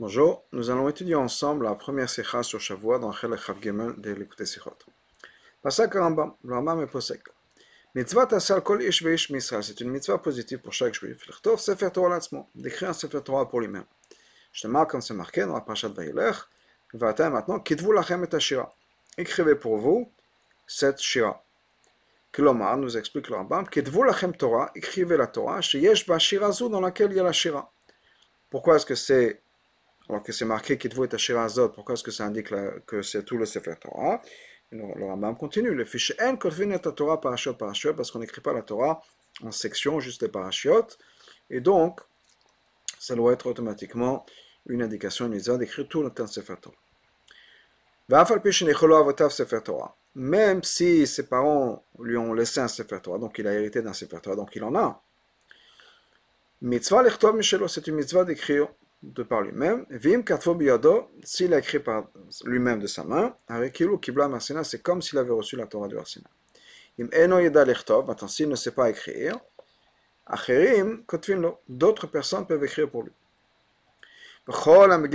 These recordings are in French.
Bonjour, nous allons étudier ensemble la première sikha sur Shavua dans Chel Chav Gimel de l'écouter Sichot. Pasak Rambam, le Rambam est posek. Mitzvah tasal kol ish veish misrael, c'est une mitzvah positive pour chaque juif. L'chtov sefer Torah l'atzmo, d'écrire un sefer Torah pour lui-même. Je te marque comme c'est marqué dans la parashat Vayelech, Vata maintenant, kitvu lachem et shira. Écrivez pour vous cette shira. Klomar nous explique le Rambam, kitvu lachem Torah, écrivez la Torah, sheyesh ba shira dans laquelle il y a la shira. Pourquoi est-ce que c'est alors que c'est marqué Kitvu et Ashira Azot, pourquoi est-ce que ça indique que c'est tout le Sefer Torah? Le, le Rambam continue, le fichier N Kotvin et Torah parashot parashot, parce qu'on n'écrit pas la Torah en section, juste les parashot, et donc, ça doit être automatiquement une indication, une mitzvah d'écrire tout le temps Sefer Torah. Même si ses parents lui ont laissé un Sefer Torah, donc il a hérité d'un Sefer Torah, donc il en a. Mitzvah lechtov mishelo, c'est une mitzvah d'écrire de par lui-même. Vim s'il a écrit par lui-même de sa main, Arekilu kibla marsina, c'est comme s'il avait reçu la Torah du Arsina. Im eno yeda maintenant s'il ne sait pas écrire, acherim kotvinlo, d'autres personnes peuvent écrire pour lui.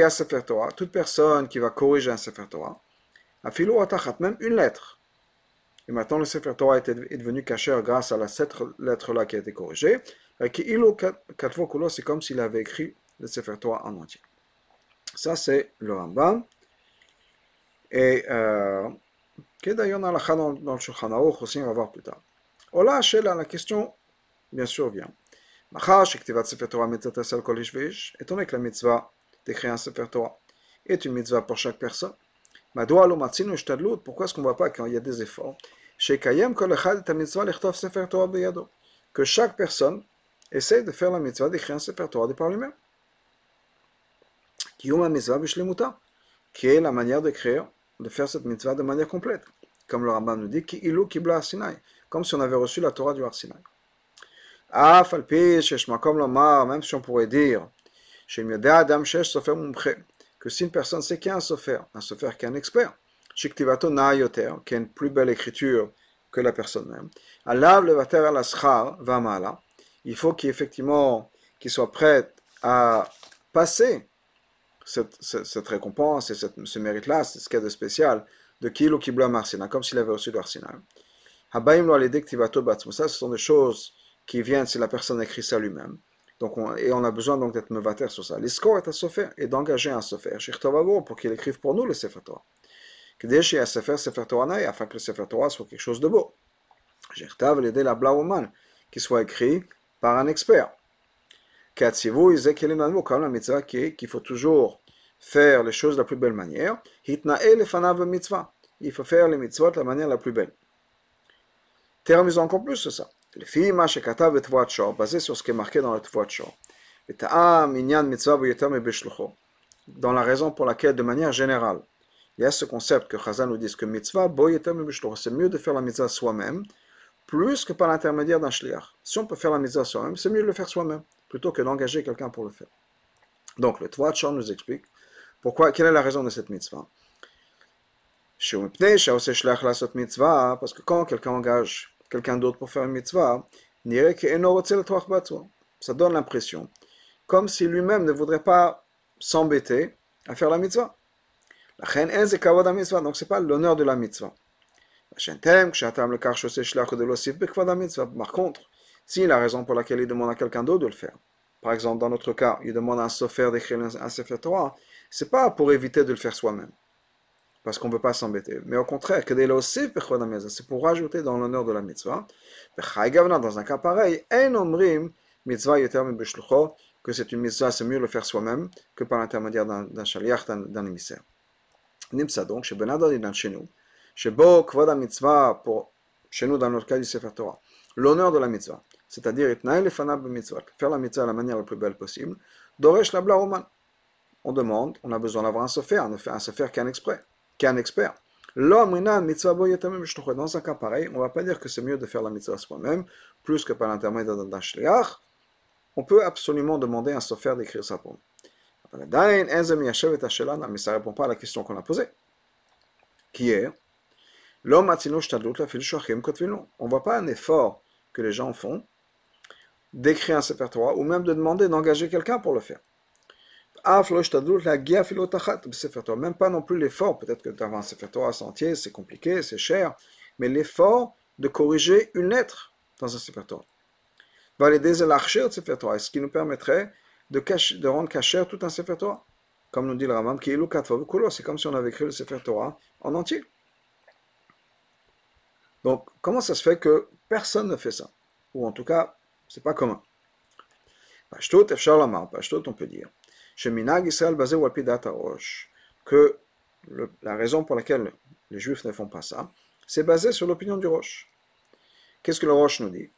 Sefer Torah, toute personne qui va corriger un sefer Torah, afilu atachat, même une lettre. Et maintenant le sefer Torah est devenu caché grâce à la cette lettre-là qui a été corrigée. Arekilu katfo kulo, c'est comme s'il avait écrit le Sefer Torah en entier. Ça, c'est le Rambam. Et euh, qui est d'ailleurs dans, dans, dans le Shulchan Aruch aussi, on va voir plus tard. Ola Shela, la question, bien sûr, vient. Machar, shektivat Sefer Torah mitzvah sel kol ish veish, étant donné que la mitzvah d'écrire un Sefer Torah est une mitzvah pour chaque personne, Madoua lo matzinu ishtadlut, pourquoi est-ce qu'on ne voit pas quand il y a des efforts? Shekayem kol echad et mitzvah lechtov Sefer Torah beyado, que chaque personne essaie de faire la mitzvah d'écrire un Sefer Torah de par lui-même. Kiyuma mitzvah qui est la manière d'écrire, de faire cette mitzvah de manière complète. Comme le Rambam nous dit, Sinai, comme si on avait reçu la Torah du Har Sinai. Makom lomar, même si on pourrait dire, adam shesh sofer que si une personne sait qu'il y a un sofer, un sofer qui est un expert, shiktivato na yoter, qui a une plus belle écriture que la personne même, alav levater al aschar vamala, il faut qu'il effectivement qu'il soit prêt à passer cette, récompense et ce mérite-là, c'est ce qu'il y a de spécial, de Kilo Kibla Marsina, comme s'il avait reçu de Arsina. Habaim ça ce sont des choses qui viennent si la personne écrit ça lui-même. Donc on, et on a besoin donc d'être mevater sur ça. L'iskor est à sofer, et d'engager un sofer, Shirtovavo, pour qu'il écrive pour nous le Sefer Torah. Kadesh a Sefer Sefer Torah afin que le Sefer Torah soit quelque chose de beau. Shirtav l'aider la blauman, qui soit écrit par un expert. Comme est qu'il faut toujours faire les choses de la plus belle manière. Il faut faire les mitzvot de la manière la plus belle. Termisons encore plus sur ça. Le fi ma shekatav et shor, basé sur ce qui est marqué dans le tvoat Dans la raison pour laquelle, de manière générale, il y a ce concept que Chazan nous dit que mitzvah c'est mieux de faire la mitzvah soi-même, plus que par l'intermédiaire d'un shliach. Si on peut faire la mitzvah soi-même, c'est mieux de le faire soi-même plutôt que d'engager quelqu'un pour le faire. Donc, le Tvat nous explique pourquoi, quelle est la raison de cette mitzvah. Parce que quand quelqu'un engage quelqu'un d'autre pour faire une mitzvah, ça donne l'impression comme si lui-même ne voudrait pas s'embêter à faire la mitzvah. Donc, ce n'est pas l'honneur de la mitzvah. Par contre, si la raison pour laquelle il demande à quelqu'un d'autre de le faire, par exemple dans notre cas, il demande à un sofer d'écrire un Sefer Torah, c'est pas pour éviter de le faire soi-même, parce qu'on ne veut pas s'embêter, mais au contraire, c'est pour rajouter dans l'honneur de la mitzvah. Dans un cas pareil, que c'est une mitzvah, c'est mieux le faire soi-même que par l'intermédiaire d'un shaliach, d'un émissaire. Nimsa donc, chez Benadad chez nous, chez mitzvah, pour chez nous dans notre cas du Sefer Torah, l'honneur de la mitzvah c'est-à-dire faire la mitzvah de la manière la plus belle possible. Doresh la On demande, on a besoin d'avoir un sofer, un sofer qui est un expert. Est un expert. Dans un cas pareil, on ne va pas dire que c'est mieux de faire la mitzvah soi-même, plus que par l'intermédiaire d'un shliach. On peut absolument demander à un sofer d'écrire ça pour. Mais ça ne répond pas à la question qu'on a posée. Qui est? On ne voit pas un effort que les gens font d'écrire un Sefer Torah, ou même de demander d'engager quelqu'un pour le faire. Même pas non plus l'effort, peut-être que d'avoir un Sefer Torah entier, c'est compliqué, c'est cher, mais l'effort de corriger une lettre dans un Sefer Torah. Ce qui nous permettrait de, rendre caché tout un Sefer Torah? Comme nous dit le Rambam, c'est comme si on avait écrit le Sefer Torah en entier. Donc, comment ça se fait que personne ne fait ça? Ou en tout cas, c'est pas commun. Pashtot, on peut dire que la raison pour laquelle les juifs ne font pas ça, c'est basé sur l'opinion du Roche. Qu'est-ce que le Roche nous dit?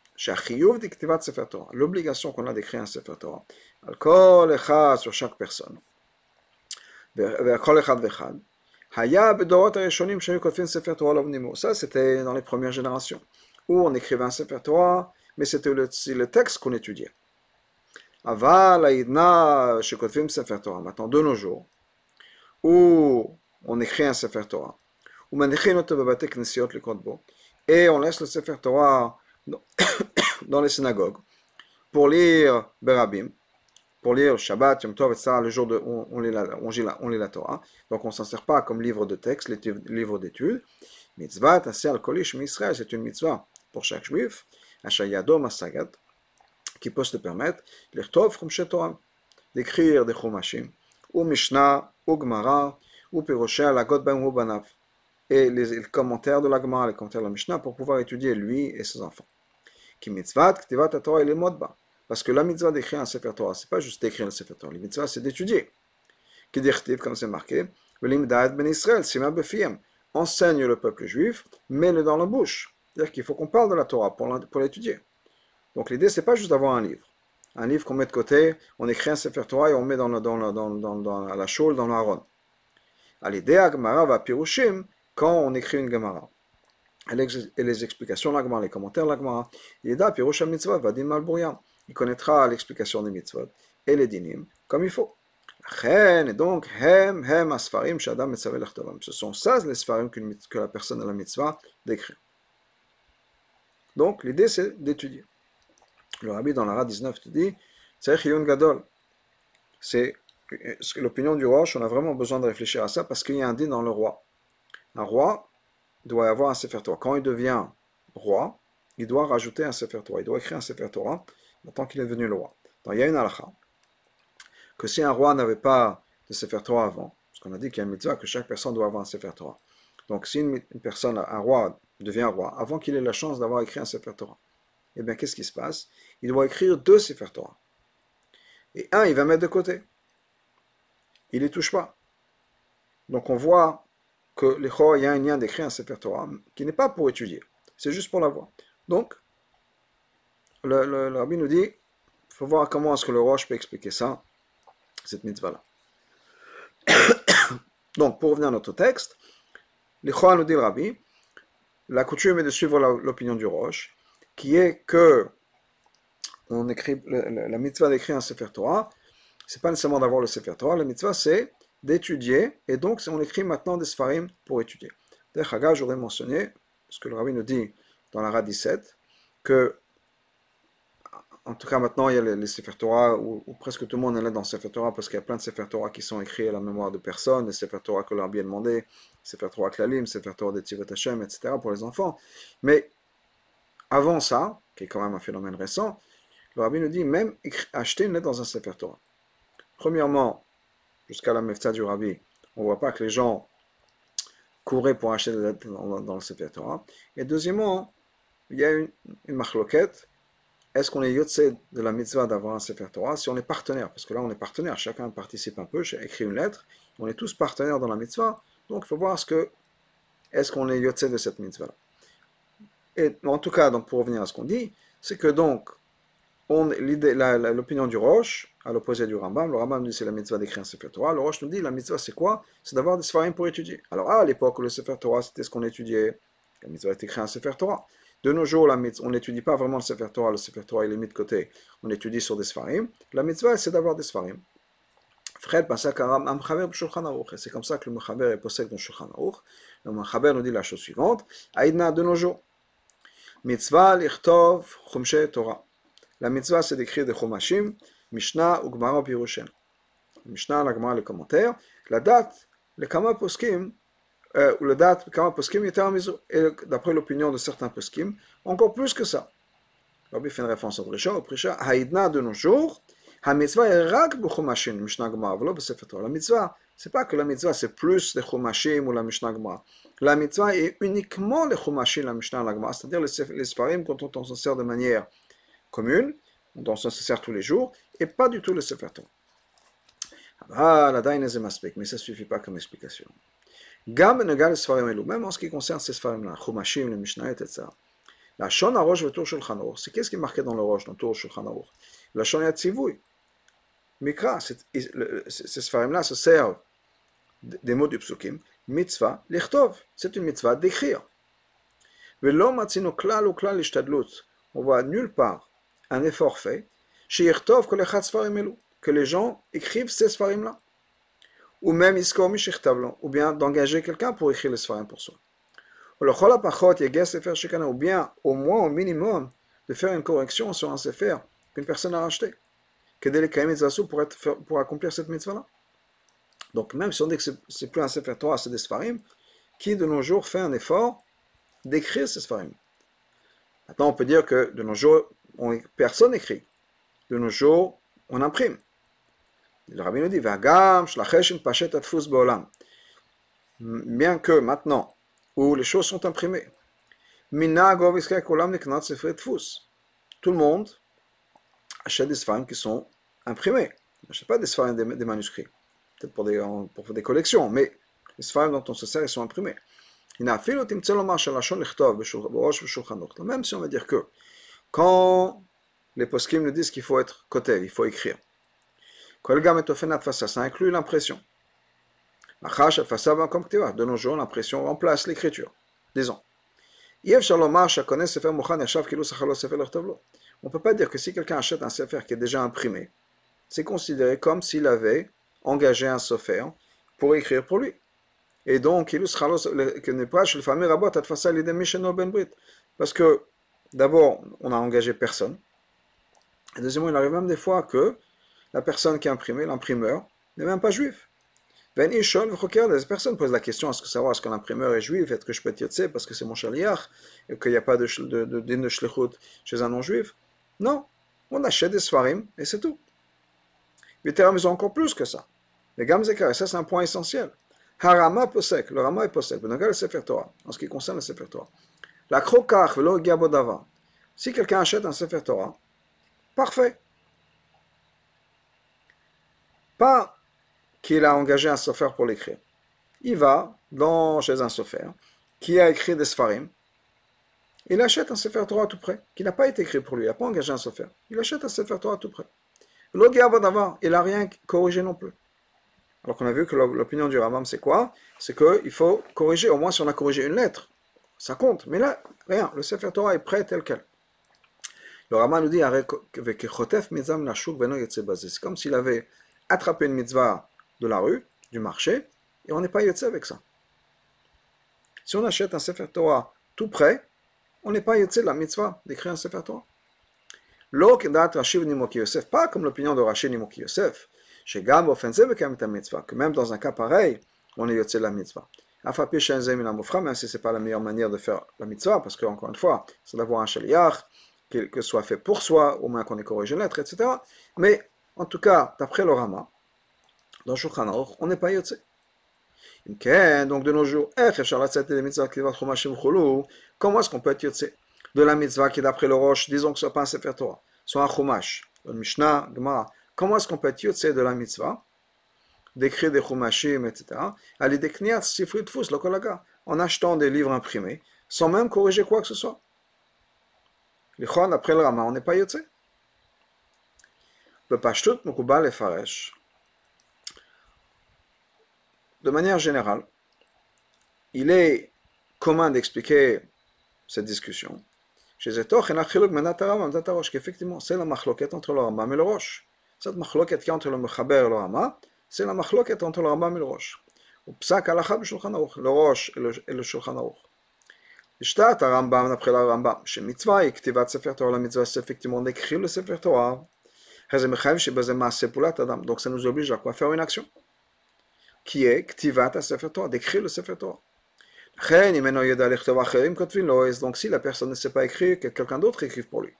L'obligation qu'on a d'écrire un Sefer Torah, sur chaque personne, ça c'était dans les premières générations, où on écrivait un Sefer Torah, mais c'était le, le texte qu'on étudiait. Aval, Aïdna, Shekotvim Sefer Torah. Maintenant, de nos jours, où on écrit un Sefer Torah, où et on laisse le Sefer Torah dans les synagogues pour lire Berabim, pour lire Shabbat, Yom Tov, etc., le jour de, on, lit la, Torah. Donc on ne s'en sert pas comme livre de texte, livre d'études. Mitzvah, Taser, Kolish, Israël, c'est une mitzvah pour chaque juif. Ashayadom, Asagat, qui peut se permettre d'écrire des chumashim, ou Mishnah, ou Gemara, ou Pirosha, la Godben ou Banav, et les, commentaires de la Gemara, les commentaires de la Mishnah, pour pouvoir étudier lui et ses enfants. Qui mitzvat, ktivat Torah et les modba. Parce que la mitzvah d'écrire un Sefer Torah, c'est pas juste d'écrire le Sefer Torah, la mitzvah c'est d'étudier. Qui dit comme c'est marqué, Velimdaad ben Israël, Sima befiem, enseigne le peuple juif, mets-le dans la bouche. C'est-à-dire qu'il faut qu'on parle de la Torah pour l'étudier. Donc l'idée, c'est pas juste d'avoir un livre. Un livre qu'on met de côté, on écrit un Sefer Torah et on met dans, le, dans, dans, dans, la dans l'Aaron. À l'idée, Gemara va pirushim quand on écrit une Gemara. Et les explications de la Gemara, les commentaires de la Gemara. Yeda pirusham mitzvot va mal Il connaîtra l'explication des mitzvot et les dinim comme il faut. Et donc, hem, hem, asfarim, shadam, Ce sont ça les sfarim que la personne a la mitzvah d'écrire. Donc, l'idée, c'est d'étudier. Le rabbi dans l'ara 19 te dit, Gadol. C'est l'opinion du roi, on a vraiment besoin de réfléchir à ça parce qu'il y a un dit dans le roi. Un roi doit avoir un Sefer Torah. Quand il devient roi, il doit rajouter un Sefer Torah. Il doit écrire un Sefer Torah tant qu'il est devenu le roi. Donc il y a une halakha que si un roi n'avait pas de Sefer Torah avant, parce qu'on a dit qu'il y a une mitzvah que chaque personne doit avoir un Sefer Torah. Donc si une, personne, un roi devient roi, avant qu'il ait la chance d'avoir écrit un Sefer Torah, eh bien, qu'est-ce qui se passe? Il doit écrire deux Sefer Torah. Et un, il va mettre de côté. Il ne les touche pas. Donc, on voit que les il y a un lien d'écrire un Sefer Torah qui n'est pas pour étudier. C'est juste pour l'avoir. Donc, le, rabbi nous dit il faut voir comment est-ce que le roi peut expliquer ça, cette mitzvah-là. Donc, pour revenir à notre texte, les nous dit le rabbi la coutume est de suivre l'opinion du roche qui est que on écrit, la, mitzvah d'écrire un Sefer Torah, c'est pas nécessairement d'avoir le Sefer Torah, la mitzvah c'est d'étudier, et donc on écrit maintenant des Sfarim pour étudier. D'ailleurs, j'aurais mentionné, ce que le rabbi nous dit dans la RA 17, que en tout cas maintenant il y a les, Sefer Torah, où, presque tout le monde est là dans Sefer Torah, parce qu'il y a plein de Sefer Torah qui sont écrits à la mémoire de personnes, les Sefer Torah que le rabbi a demandé, Sefer Torah Klalim, Sefer Torah de Tivot Hashem, etc. pour les enfants. Mais avant ça, qui est quand même un phénomène récent, le rabbi nous dit même acheter une lettre dans un Sefer Torah. Premièrement, jusqu'à la mefta du rabbi, on ne voit pas que les gens couraient pour acheter des lettres dans, le Sefer Torah. Et deuxièmement, il y a une, une Est-ce qu'on est yotse de la mitzvah d'avoir un Sefer Torah? Si on est partenaire Parce que là, on est partenaire, chacun participe un peu, écrit une lettre, on est tous partenaires dans la mitzvah, donc il faut voir ce que, est-ce qu'on est yotse de cette mitzvah-là. Et en tout cas, donc pour revenir à ce qu'on dit, c'est que donc, l'opinion du Roche, à l'opposé du Rambam, le Rambam dit c'est la mitzvah d'écrire un Sefer Torah, le Roche nous dit la mitzvah c'est quoi? C'est d'avoir des Sfarim pour étudier. Alors à l'époque le Sefer Torah c'était ce qu'on étudiait, la mitzvah est d'écrire un Sefer Torah. De nos jours, la mitzvah, on n'étudie pas vraiment le Sefer Torah, le Sefer Torah est mis de côté, on étudie sur des Sfarim. La mitzvah c'est d'avoir des Sfarim. Fred c'est comme ça que le Mechaber est possède dans Shulchan Aruch. Le Mechaber nous dit la chose suivante Aïdna de nos jours. Mitzvah lichtov chumshe Torah. La mitzvah, c'est d'écrire des chumashim, Mishnah ou Gemara Pirushen. Mishnah, la Gemara, les commentaires, la date, les Kama Poskim, euh, la date, Kama Poskim, et d'après l'opinion de certains Poskim, encore plus que ça. Rabbi fait une référence au Prisha, au Prisha, Haïdna de nos jours, ha mitzvah est Mishnah Torah. La mitzvah, c'est pas que la mitzvah c'est plus les chumashim ou la Mishnah. La mitzvah est uniquement les chumashim, la Mishnah la c'est-à-dire les, les quand on s'en sert de manière commune, on se sert tous les jours, et pas du tout le Sefer Torah. Ah, la daïne aspect, mais ça suffit pas comme explication. Gam même en ce qui concerne ces sfarim-là, chumashim, le Mishnah, etc. La shon roche le tour shulchan aruch, c'est qu'est-ce qui est marqué dans le roche, dans tour shulchan aruch La shon yatzivui. Mikra, ces sfarim-là se servent des mots du psukim, mitzvah lichtov, c'est une mitzvah d'écrire. Velo matzino ou on voit nulle part un effort fait, que les gens écrivent ces sfarim-là. Ou même ou bien d'engager quelqu'un pour écrire les sfarim pour soi. Ou bien, au moins, au minimum, de faire une correction sur un sefer qu'une personne a racheté. Pour, être, pour accomplir cette mitzvah-là. Donc, même si on dit que c'est plus un sefer Torah, c'est des sfarim, qui de nos jours fait un effort d'écrire ces sfarim? Maintenant, on peut dire que de nos jours, on, personne n'écrit. De nos jours, on imprime. Le rabbin nous dit, bien que maintenant, où les choses sont imprimées, tout le monde achète des sfarim qui sont imprimés. Je sais pas des sfarim des, manuscrits, peut-être pour des, des collections, mais les sfarim dont on se sert, sont imprimés. Même si on va dire que quand les poskim nous disent qu'il faut être côté, il faut écrire. Ça inclut l'impression. De nos jours, l'impression remplace l'écriture. Disons. On ne peut pas dire que si quelqu'un achète un sefer qui est déjà imprimé, c'est considéré comme s'il avait engagé un sefer pour écrire pour lui. Et donc, il n'est pas le fameux rabot, parce que d'abord, on n'a engagé personne. Et deuxièmement, il arrive même des fois que la personne qui a imprimé, l'imprimeur, n'est même pas juif. Ben Ishol, des personnes posent la question est-ce que savoir est-ce qu'un imprimeur est juif Est-ce que je peux yotze parce que c'est mon chaliach et qu'il n'y a pas de, de, de, chez un non-juif? Non, on achète des sfarim et c'est tout. Les termes, ont encore plus que ça. Les gammes et ça c'est un point essentiel. Harama posek, le Rama est posek, le Sefer Torah, en ce qui concerne le Sefer Torah. La krokach velo gabodava. Si quelqu'un achète un Sefer Torah, parfait. Pas qu'il a engagé un sofer pour l'écrire. Il va dans, chez un sofer qui a écrit des Sfarim. Il achète un Sefer Torah tout près, qui n'a pas été écrit pour lui, il n'a pas engagé un sofer. Il achète un Sefer Torah tout près. Il n'a rien corrigé non plus. Alors qu'on a vu que l'opinion du Ramam, c'est quoi? C'est qu'il faut corriger, au moins si on a corrigé une lettre, ça compte. Mais là, rien, le Sefer Torah est prêt tel quel. Le Ramam nous dit c'est comme s'il avait attrapé une mitzvah de la rue, du marché, et on n'est pas yotze avec ça. Si on achète un Sefer Torah tout prêt, on n'est pas yotze de la mitzvah d'écrire un Sefer Torah. Pas comme l'opinion de Rashi Nimoki Yosef, que même dans un cas pareil, on est yotze la mitzvah. Même si ce n'est pas la meilleure manière de faire la mitzvah, parce qu'encore une fois, c'est d'avoir un shaliach, que ce soit fait pour soi, au moins qu'on ait corrigé une lettre, etc. Mais en tout cas, d'après le Rama, dans Shulchan on n'est pas yotze. Donc de nos jours, comment est-ce qu'on peut être yotze? De la mitzvah qui d'après le Roche, disons que ce n'est pas un Sefer Torah, soit un Chumash, un Mishnah, Gemara, Comment est-ce qu'on peut être yotze de la mitzvah, d'écrire des chumashim, etc., sifrit fous, le kolaga, en achetant des livres imprimés, sans même corriger quoi que ce soit. Les chouan, après le Rama, on n'est pas yotze. Le mukubal et faresh. De manière générale, il est commun d'expliquer cette discussion. Chez qu'effectivement, c'est la machloquette entre le Rambam et le Roche. Cette machloket qui est entre le Mechaber et le Rama, c'est la machloket entre le Rambam et le Rosh. Ou psak halacha b'shulchan aruch, le Rosh et le Shulchan aruch. Ishtat Rambam, d'après le Rambam, chez mitzvah et ktivat sefer Torah, la mitzvah c'est effectivement d'écrire le sefer Torah. Donc ça nous oblige à quoi Faire une action? Qui est d'écrire le Sefer Torah. Donc si la personne ne sait pas écrire, que quelqu'un d'autre écrive pour lui.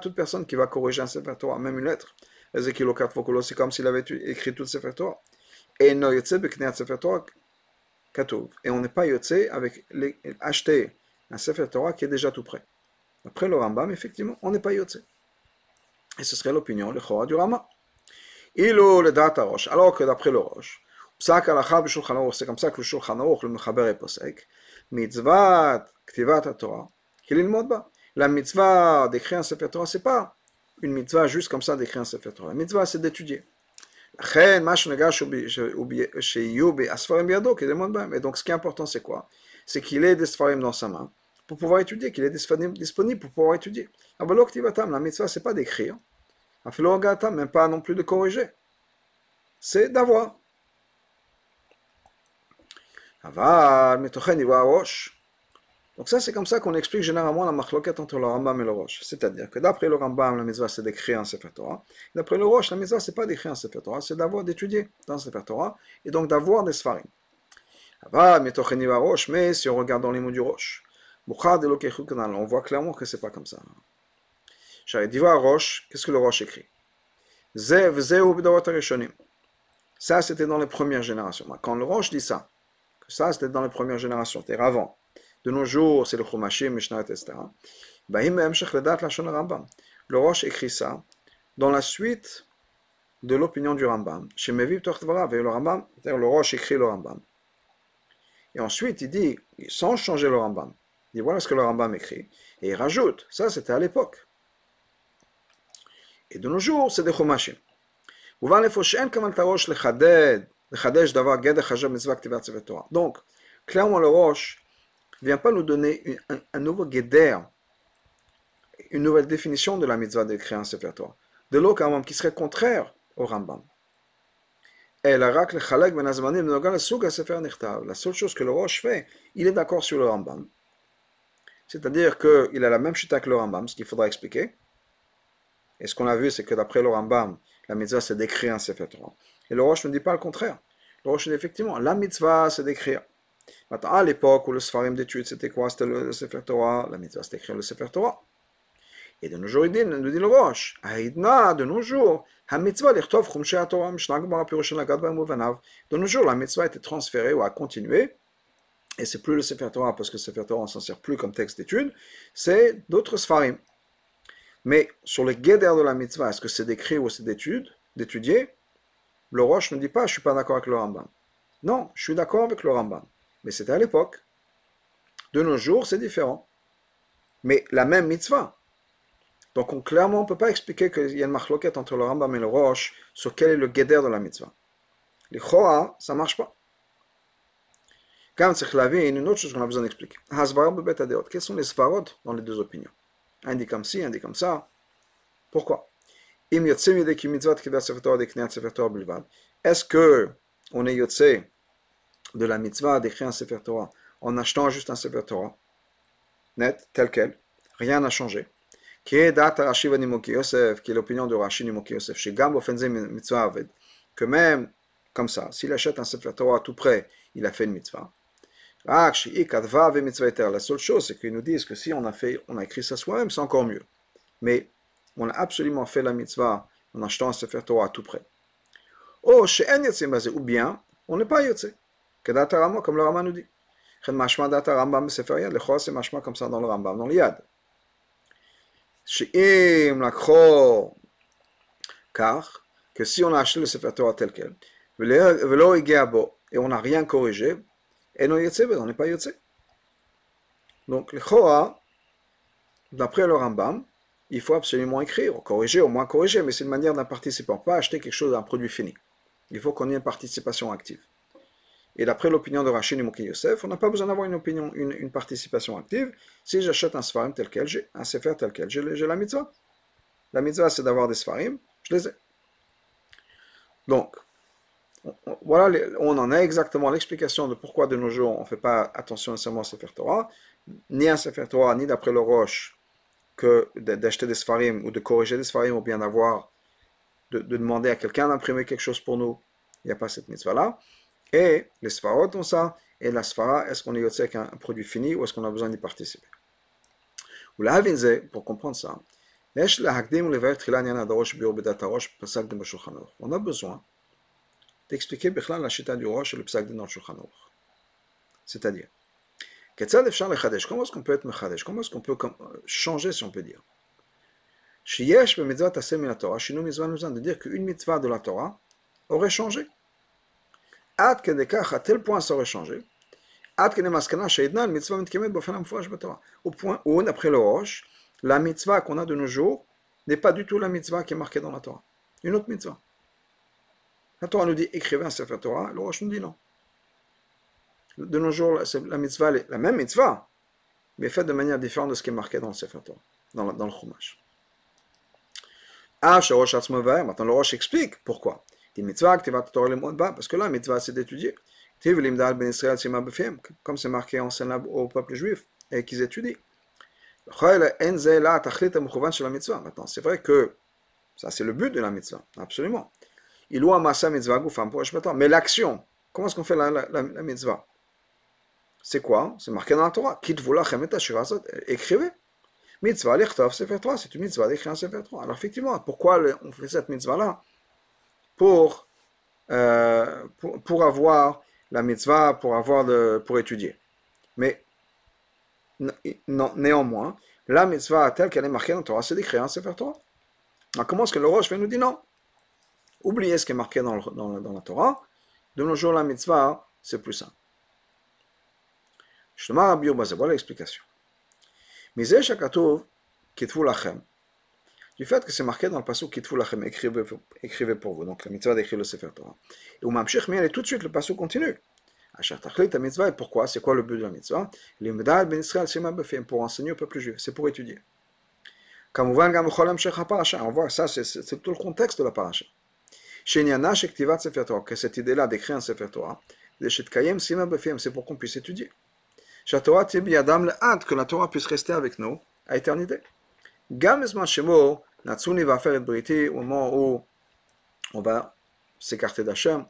Toute personne qui va corriger un Sefer Torah, même une lettre, c'est comme s'il avait écrit tout le Sefer Torah. Et on n'est pas yotze avec les, acheter un Sefer Torah qui est déjà tout prêt. Après le Rambam, effectivement, on n'est pas yotze. Et ce serait l'opinion, le Chora du Rama. Ilo le data Roche, alors que d'après le Roche, c'est comme ça que le Shulchan Aruch, le Mechaber est posek, mitzvah ktivat Torah, qu'il est le mot La mitzvah d'écrire un Sefer Torah, c'est pas une mitzvah juste comme ça d'écrire un Sefer Torah. La mitzvah, c'est d'étudier. Et donc, ce qui est important, c'est quoi? C'est qu'il ait des sfarim dans sa main pour pouvoir étudier, qu'il est disponible pour pouvoir étudier. La mitzvah, c'est pas d'écrire. Même pas non plus de corriger. C'est d'avoir. Donc ça, c'est comme ça qu'on explique généralement la machloket entre le Rambam et le Roche. C'est-à-dire que d'après le Rambam, la mitzvah, c'est d'écrire un Sefer Torah. D'après le Roche, la mitzvah, c'est pas d'écrire un Sefer Torah, c'est d'avoir, d'étudier dans un Sefer Torah, et donc d'avoir des Sfarim. Mais si on regarde dans les mots du Roche, on voit clairement que c'est pas comme ça. Voir Roche, qu'est-ce que le Roche écrit? Ça, c'était dans les premières générations. Quand le Roche dit ça, que ça, c'était dans les premières générations, c'était avant. De nos jours, c'est le Chumashim, Mishnah, etc. Le Roche écrit ça dans la suite de l'opinion du Rambam. Chez le Rambam, le Roche écrit le Rambam. Et ensuite, il dit, sans changer le Rambam, voilà ce que le Rambam écrit. Et il rajoute, ça c'était à l'époque. Et de nos jours, c'est des Chumashim. Donc, clairement, le Roche ne vient pas nous donner un, nouveau guéder, une nouvelle définition de la mitzvah d'écrire un Sefer Torah. De l'eau qui serait contraire au Rambam. Ben la seule chose que le Roche fait, il est d'accord sur le Rambam. C'est-à-dire qu'il a la même chita que le Rambam, ce qu'il faudra expliquer. Et ce qu'on a vu, c'est que d'après le Rambam, la mitzvah c'est d'écrire un Sefer Torah. Et le Roche ne dit pas le contraire. Le Roche dit effectivement, la mitzvah c'est d'écrire. Maintenant, à l'époque où le Sfarim d'études, c'était quoi? C'était le, Sefer Torah. La mitzvah, c'était écrire le Sefer Torah. Et de nos jours, il dit, nous dit le Roche, de nos jours, ha mitzvah. De nos jours, la mitzvah a été transférée ou a continué, et c'est plus le Sefer Torah, parce que le Sefer Torah, on s'en sert plus comme texte d'étude, c'est d'autres Sfarim. Mais sur le guéder de la mitzvah, est-ce que c'est d'écrire ou c'est d'étude, d'étudier? Le Roche ne dit pas, je suis pas d'accord avec le Rambam. Non, je suis d'accord avec le Rambam. Mais c'était à l'époque. De nos jours, c'est différent. Mais la même mitzvah. Donc on, clairement, on ne peut pas expliquer qu'il y a une marloquette entre le Rambam et le Roche sur quel est le guéder de la mitzvah. Les Chora, ça ne marche pas. Quand c'est une autre chose qu'on a besoin d'expliquer. Quels sont les svarot dans les deux opinions? Un dit comme ci, un dit comme ça. Pourquoi? Est-ce que on est yotse de la mitzvah d'écrire un Sefer Torah en achetant juste un Sefer Torah, net, tel quel, rien n'a changé. Qui est data Rashi Yosef, qui est l'opinion de Rashi Nimoki Yosef, chez Gam mitzvah aved, que même comme ça, s'il achète un Sefer Torah tout près, il a fait une mitzvah. La seule chose, c'est qu'ils nous disent que si on a, fait, on a écrit ça soi-même, c'est encore mieux. Mais on a absolument fait la mitzvah en achetant un Sefer Torah tout près. Oh, ou bien, on n'est pas yotze comme le Rambam nous dit. Le c'est mashma comme ça dans le Rambam, dans lakho, car que si on a acheté le Sefer Torah tel quel, et on n'a rien corrigé, et non yotze, on n'est pas yotze. Donc le Chora, d'après le Rambam, il faut absolument écrire, corriger, au moins corriger, mais c'est une manière d'un participant, pas acheter quelque chose d'un produit fini. Il faut qu'on ait une participation active. Et d'après l'opinion de Rachid et Mouki Yosef, on n'a pas besoin d'avoir une opinion, une, participation active. Si j'achète un Sfarim tel quel, j'ai un Sefer tel quel, j'ai la mitzvah. La mitzvah, c'est d'avoir des Sfarim, je les ai. Donc, voilà, on en a exactement l'explication de pourquoi de nos jours on ne fait pas attention nécessairement au Sefer Torah, ni à Sefer Torah, ni d'après le Roche, que d'acheter des sfarim ou de corriger des sfarim ou bien d'avoir, de, demander à quelqu'un d'imprimer quelque chose pour nous. Il n'y a pas cette mitzvah-là. Et les sfarot ont ça. Et la sfara, est-ce qu'on est aussi avec un, produit fini ou est-ce qu'on a besoin d'y participer? Ou la pour comprendre ça, on a besoin d'expliquer la chita du roche et le dans le Shulchan C'est-à-dire, comment est-ce qu'on peut être mechadesh Comment est-ce qu'on peut changer, si on peut dire Shiyesh mitzvah tasem la Torah, shinu mitzvah nous de dire qu'une mitzvah de la Torah aurait changé. Ad kedekach, à tel point ça aurait changé. Ad mitzvah mitkemet bofen amfouach Torah. Au point où, d'après le roche, la mitzvah qu'on a de nos jours n'est pas du tout la mitzvah qui est marquée dans la Torah. Une autre mitzvah. La Torah nous dit écrivez un Sefer Torah, le Rosh nous dit non. De nos jours, la mitzvah, la même mitzvah, mais faite de manière différente de ce qui est marqué dans le Sefer Torah, dans, le, dans le Chumash. Ah, maintenant le Rosh explique pourquoi. Il dit mitzvah, parce que là, mitzvah, c'est d'étudier. Comme c'est marqué en au peuple juif, et qu'ils étudient. Maintenant, c'est vrai que ça, c'est le but de la mitzvah, absolument. Il mitzvah Mais l'action, comment est-ce qu'on fait la, mitzvah? C'est quoi? C'est marqué dans la Torah. Écrivez. Mitzvah lichtov sefer Torah. C'est une mitzvah d'écrire un sefer Torah. Alors effectivement, pourquoi on fait cette mitzvah-là? Pour, euh, pour, pour, avoir la mitzvah, pour, avoir de, pour étudier. Mais non, néanmoins, la mitzvah telle qu'elle est marquée dans la Torah, c'est d'écrire un Sefer Torah. Alors comment est-ce que le Roche nous dire non Oubliez ce qui est marqué dans, dans, dans, la Torah. De nos jours, la mitzvah, c'est plus simple. Voilà l'explication. Du fait que c'est marqué dans le passage Kitvu Lachem, écrivez, écrivez pour vous. Donc la mitzvah d'écrire le Sefer Torah. Et elle est tout de suite, le passage continue. mitzvah, et pourquoi? C'est quoi le but de la mitzvah? Ben Pour enseigner au peuple juif, c'est pour étudier. On voit ça, c'est tout le contexte de la paracha. Que cette idée-là d'écrire un Sefer Torah, c'est pour qu'on puisse étudier. Que la Torah puisse rester avec nous à éternité. Au moment où on va s'écarter d'Hachem.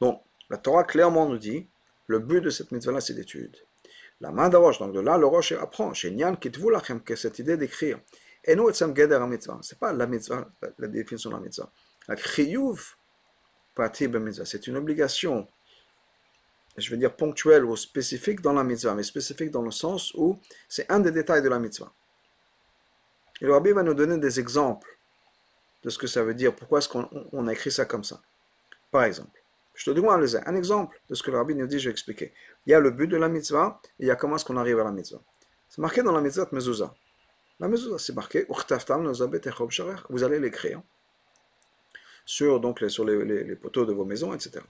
Donc, la Torah clairement nous dit, le but de cette mitzvah-là, c'est d'étude. La main d'Arosh, donc de là, le Roche apprend, chez Nyan Kitvulachem, que cette idée d'écrire. Et nous. C'est pas la mitzvah, la définition de la mitzvah. La Kriyuv, c'est une obligation, je veux dire ponctuelle ou spécifique dans la mitzvah, mais spécifique dans le sens où c'est un des détails de la mitzvah. Et le Rabbi va nous donner des exemples de ce que ça veut dire, pourquoi est-ce qu'on a écrit ça comme ça. Par exemple, je te demande un exemple de ce que le Rabbi nous dit, je vais expliquer. Il y a le but de la mitzvah, et il y a comment est-ce qu'on arrive à la mitzvah. C'est marqué dans la mitzvah de mezuzah. La mezuzah, c'est marqué, vous allez l'écrire sur, donc, les, sur les, poteaux de vos maisons, etc.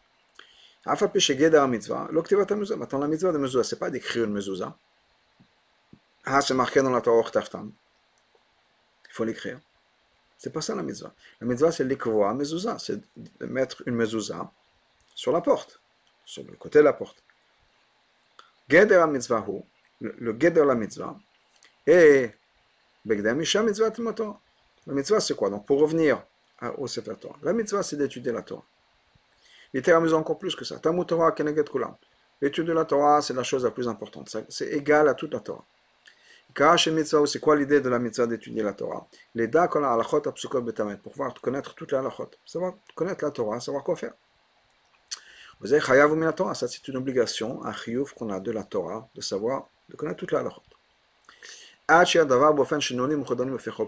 Maintenant, la mitzvah de mezuzah, c'est pas d'écrire une mezuzah. Ah, c'est marqué dans la Torah il faut l'écrire. C'est pas ça la mitzvah. La mitzvah, c'est l'écrire mezuzah, c'est de mettre une mezuzah sur la porte, sur le côté de la porte. Geder mitzvah le, geder la mitzvah, et begdem mitzvah La mitzvah, c'est quoi? Donc, pour revenir au Sefer Torah, la mitzvah, c'est d'étudier la Torah. Il était amusant encore plus que ça. Torah keneget kulam. L'étude de la Torah, c'est la chose la plus importante. C'est égal à toute la Torah c'est quoi l'idée de la mitzvah d'étudier la Torah? Pour pouvoir connaître toute la halachot, savoir connaître la Torah, savoir quoi faire. Vous avez chayav la Torah, ça c'est une obligation, un chiyuv qu'on a de la Torah, de savoir, de connaître toute la halachot.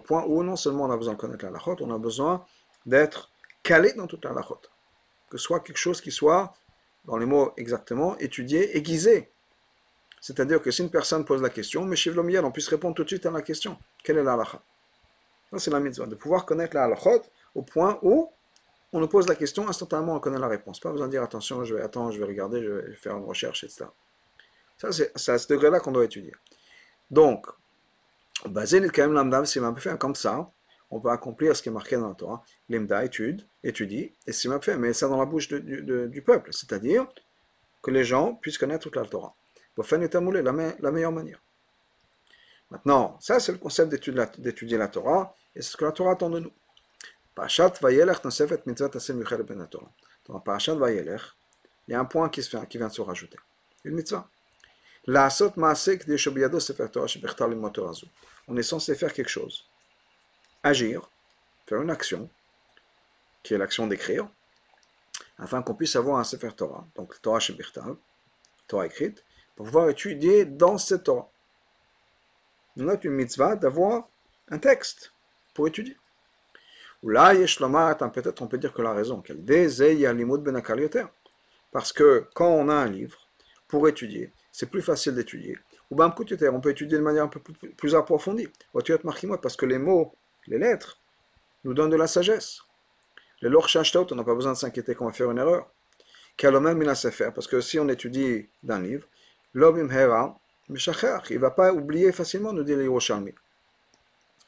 Point où non seulement on a besoin de connaître la halachot, on a besoin d'être calé dans toute la halachot. Que ce soit quelque chose qui soit, dans les mots exactement, étudié, aiguisé, c'est-à-dire que si une personne pose la question, mais chez on puisse répondre tout de suite à la question. Quelle est la halakha Ça, c'est la mitzvah, de pouvoir connaître la halachot au point où on nous pose la question, instantanément on connaît la réponse. Pas besoin de dire attention, je vais attendre, je vais regarder, je vais faire une recherche, etc. Ça, c'est à ce degré-là qu'on doit étudier. Donc, basé quand même l'amda, si on fait comme ça, on peut accomplir ce qui est marqué dans la Torah. L'imda étude, étudie, et si fait, mais ça dans la bouche du peuple, c'est-à-dire que les gens puissent connaître toute la Torah. La, la meilleure manière. Maintenant, ça c'est le concept d'étudier la, Torah, et c'est ce que la Torah attend de nous. Parashat Vayelech Nosefet Mitzvah Tasem Yuchel Ben Torah. Dans Parashat Vayelech, il y a un point qui, se fait, qui vient de se rajouter. Une mitzvah. On est censé faire quelque chose. Agir, faire une action, qui est l'action d'écrire, afin qu'on puisse avoir un sefer Torah. Donc Torah shebechtar, Torah écrite, pour pouvoir étudier dans cette Torah. On a une mitzvah d'avoir un texte pour étudier. Ou là, peut-être on peut dire que la raison, ben parce que quand on a un livre pour étudier, c'est plus facile d'étudier. Ou ben, on peut étudier de manière un peu plus approfondie. Parce que les mots, les lettres, nous donnent de la sagesse. Les lor on n'a pas besoin de s'inquiéter qu'on va faire une erreur. Parce que si on étudie d'un livre, l'obim hera, il ne va pas oublier facilement, nous dit les Yerushalmi.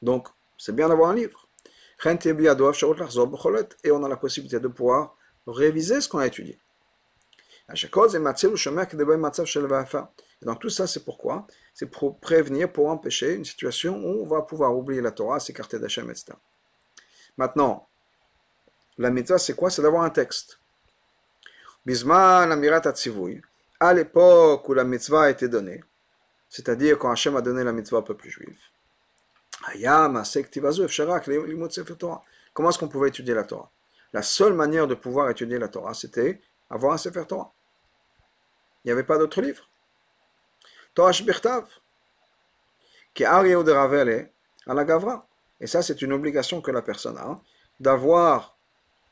Donc, c'est bien d'avoir un livre. Et on a la possibilité de pouvoir réviser ce qu'on a étudié. Et donc tout ça, c'est pourquoi C'est pour prévenir, pour empêcher une situation où on va pouvoir oublier la Torah, s'écarter d'Hachem, etc. Maintenant, la mitzvah, c'est quoi? C'est d'avoir un texte. Bisman Amirat à l'époque où la mitzvah a été donnée, c'est-à-dire quand Hachem a donné la mitzvah au peuple juif. Comment est-ce qu'on pouvait étudier la Torah? La seule manière de pouvoir étudier la Torah, c'était avoir un Sefer Torah. Il n'y avait pas d'autre livre. Torah Shbirtav, qui est de Ravele à la Gavra. Et ça, c'est une obligation que la personne a, d'avoir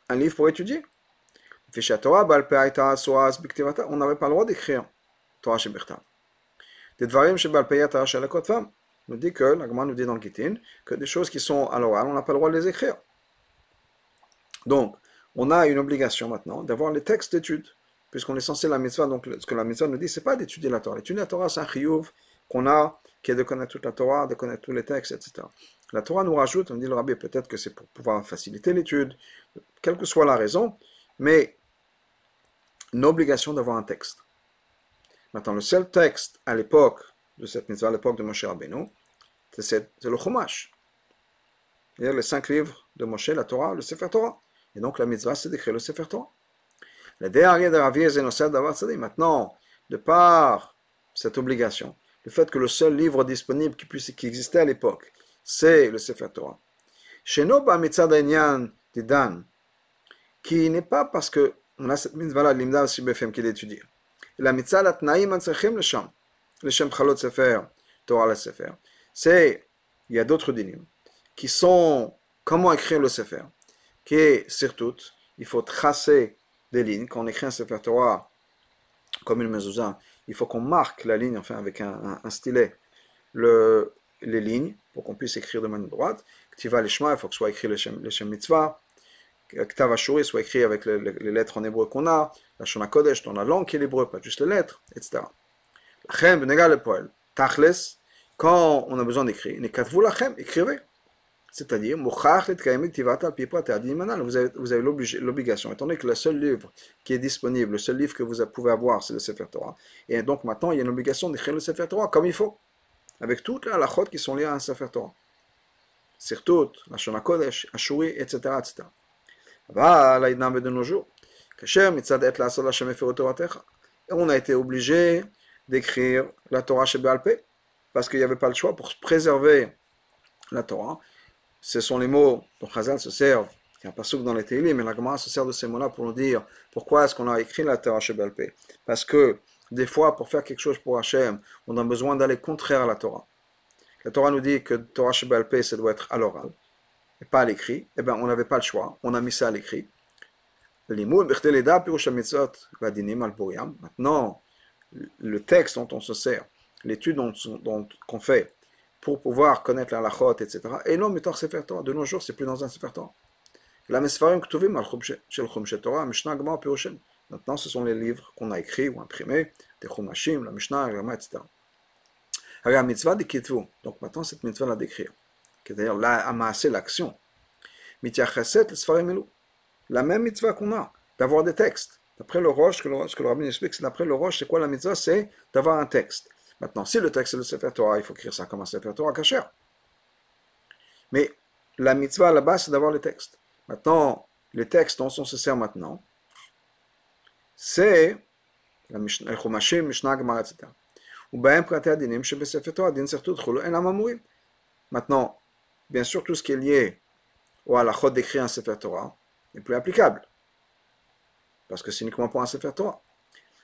un livre pour étudier. On n'avait pas le droit d'écrire Torah Shbirtav. Des dvarim shebalpeyat shalakot femme nous dit que, la nous dit dans le Gittin, que des choses qui sont à l'oral, on n'a pas le droit de les écrire. Donc, on a une obligation maintenant d'avoir les textes d'études, puisqu'on est censé la mitzvah, donc ce que la mitzvah nous dit, c'est pas d'étudier la Torah. L'étude de la Torah, c'est un chiyuv qu'on a, qui est de connaître toute la Torah, de connaître tous les textes, etc. La Torah nous rajoute, on dit le rabbi, peut-être que c'est pour pouvoir faciliter l'étude, quelle que soit la raison, mais une obligation d'avoir un texte. Maintenant, le seul texte à l'époque de cette mitzvah, à l'époque de Moshe Rabbeinu, c'est le Chumash. C'est-à-dire les cinq livres de Moshe, la Torah, le Sefer Torah. Et donc la mitzvah, c'est d'écrire le Sefer Torah. La dernière de Ravi d'avoir Maintenant, de par cette obligation, le fait que le seul livre disponible qui, puisse, qui existait à l'époque, c'est le Sefer Torah. Chez nous, mitzvah Dan, qui n'est pas parce que on a cette mitzvah-là, l'imda aussi qui est d'étudier. La mitzvah la tnaïm antzachim le sham. Le shem chalot sefer, Torah le sefer. C'est, il y a d'autres dinim qui sont comment écrire le sefer. Qui est, surtout, il faut tracer des lignes. Quand on écrit un sefer Torah comme une mezuzah, il faut qu'on marque la ligne, enfin avec un, un, stylet, le, les lignes pour qu'on puisse écrire de manière droite. Ktiva l'ishma, il faut que soit écrit le shem, mitzvah. Ktav Ashuri soit écrit avec les, lettres en hébreu qu'on a la Shona Kodesh, dans la langue qui est l'hébreu, pas juste les lettres, etc. Lachem, Benegal, poil. Tachles, quand on a besoin d'écrire, Nekatvu Lachem, écrivez. C'est-à-dire, vous avez, vous avez l'obligation, étant donné que le seul livre qui est disponible, le seul livre que vous pouvez avoir, c'est le Sefer Torah. Et donc maintenant, il y a une obligation d'écrire le Sefer Torah comme il faut, avec toutes les halachot qui sont liées à un Sefer Torah. Surtout, la Shona Kodesh, Ashuri, etc. etc. De nos jours. On a été obligé d'écrire la Torah chez Béalpé, parce qu'il n'y avait pas le choix pour préserver la Torah. Ce sont les mots dont Chazal se servent. Il n'y a pas souvent dans les Télim, mais la Gemara se sert de ces mots-là pour nous dire pourquoi est-ce qu'on a écrit la Torah chez Béalpé. Parce que des fois, pour faire quelque chose pour Hachem, on a besoin d'aller contraire à la Torah. La Torah nous dit que Torah chez Béalpé, ça doit être à l'oral, et pas à l'écrit. Eh bien, on n'avait pas le choix, on a mis ça à l'écrit. Maintenant, le texte dont on se sert, l'étude qu'on fait pour pouvoir connaître la lachot, etc. Et non, mais Sefer Torah. De nos jours, c'est plus dans un Sefer Torah. La Mesfarim Ktuvim Chumshet Torah, Mishnah Gemara. Maintenant, ce sont les livres qu'on a écrits ou imprimés, des Chumashim, la Mishnah, la Gemara, etc. La mitzvah de Kitvu. Donc maintenant, cette mitzvah-là d'écrire. C'est-à-dire, là, amasser l'action. Mityachaset le la même mitzvah qu'on a, d'avoir des textes. D'après le Roche, ce que le, rabbin explique, c'est d'après le Roche, c'est quoi la mitzvah? C'est d'avoir un texte. Maintenant, si le texte est le Sefer Torah, il faut écrire ça comme un Sefer Torah caché. Mais la mitzvah à la base, c'est d'avoir les textes. Maintenant, les textes dont on se sert maintenant, c'est le Chumashim, Mishnah, etc. Maintenant, bien sûr, tout ce qui est lié au halachot d'écrire un Sefer Torah n'est plus applicable. Parce que c'est uniquement pour un Sefer Torah.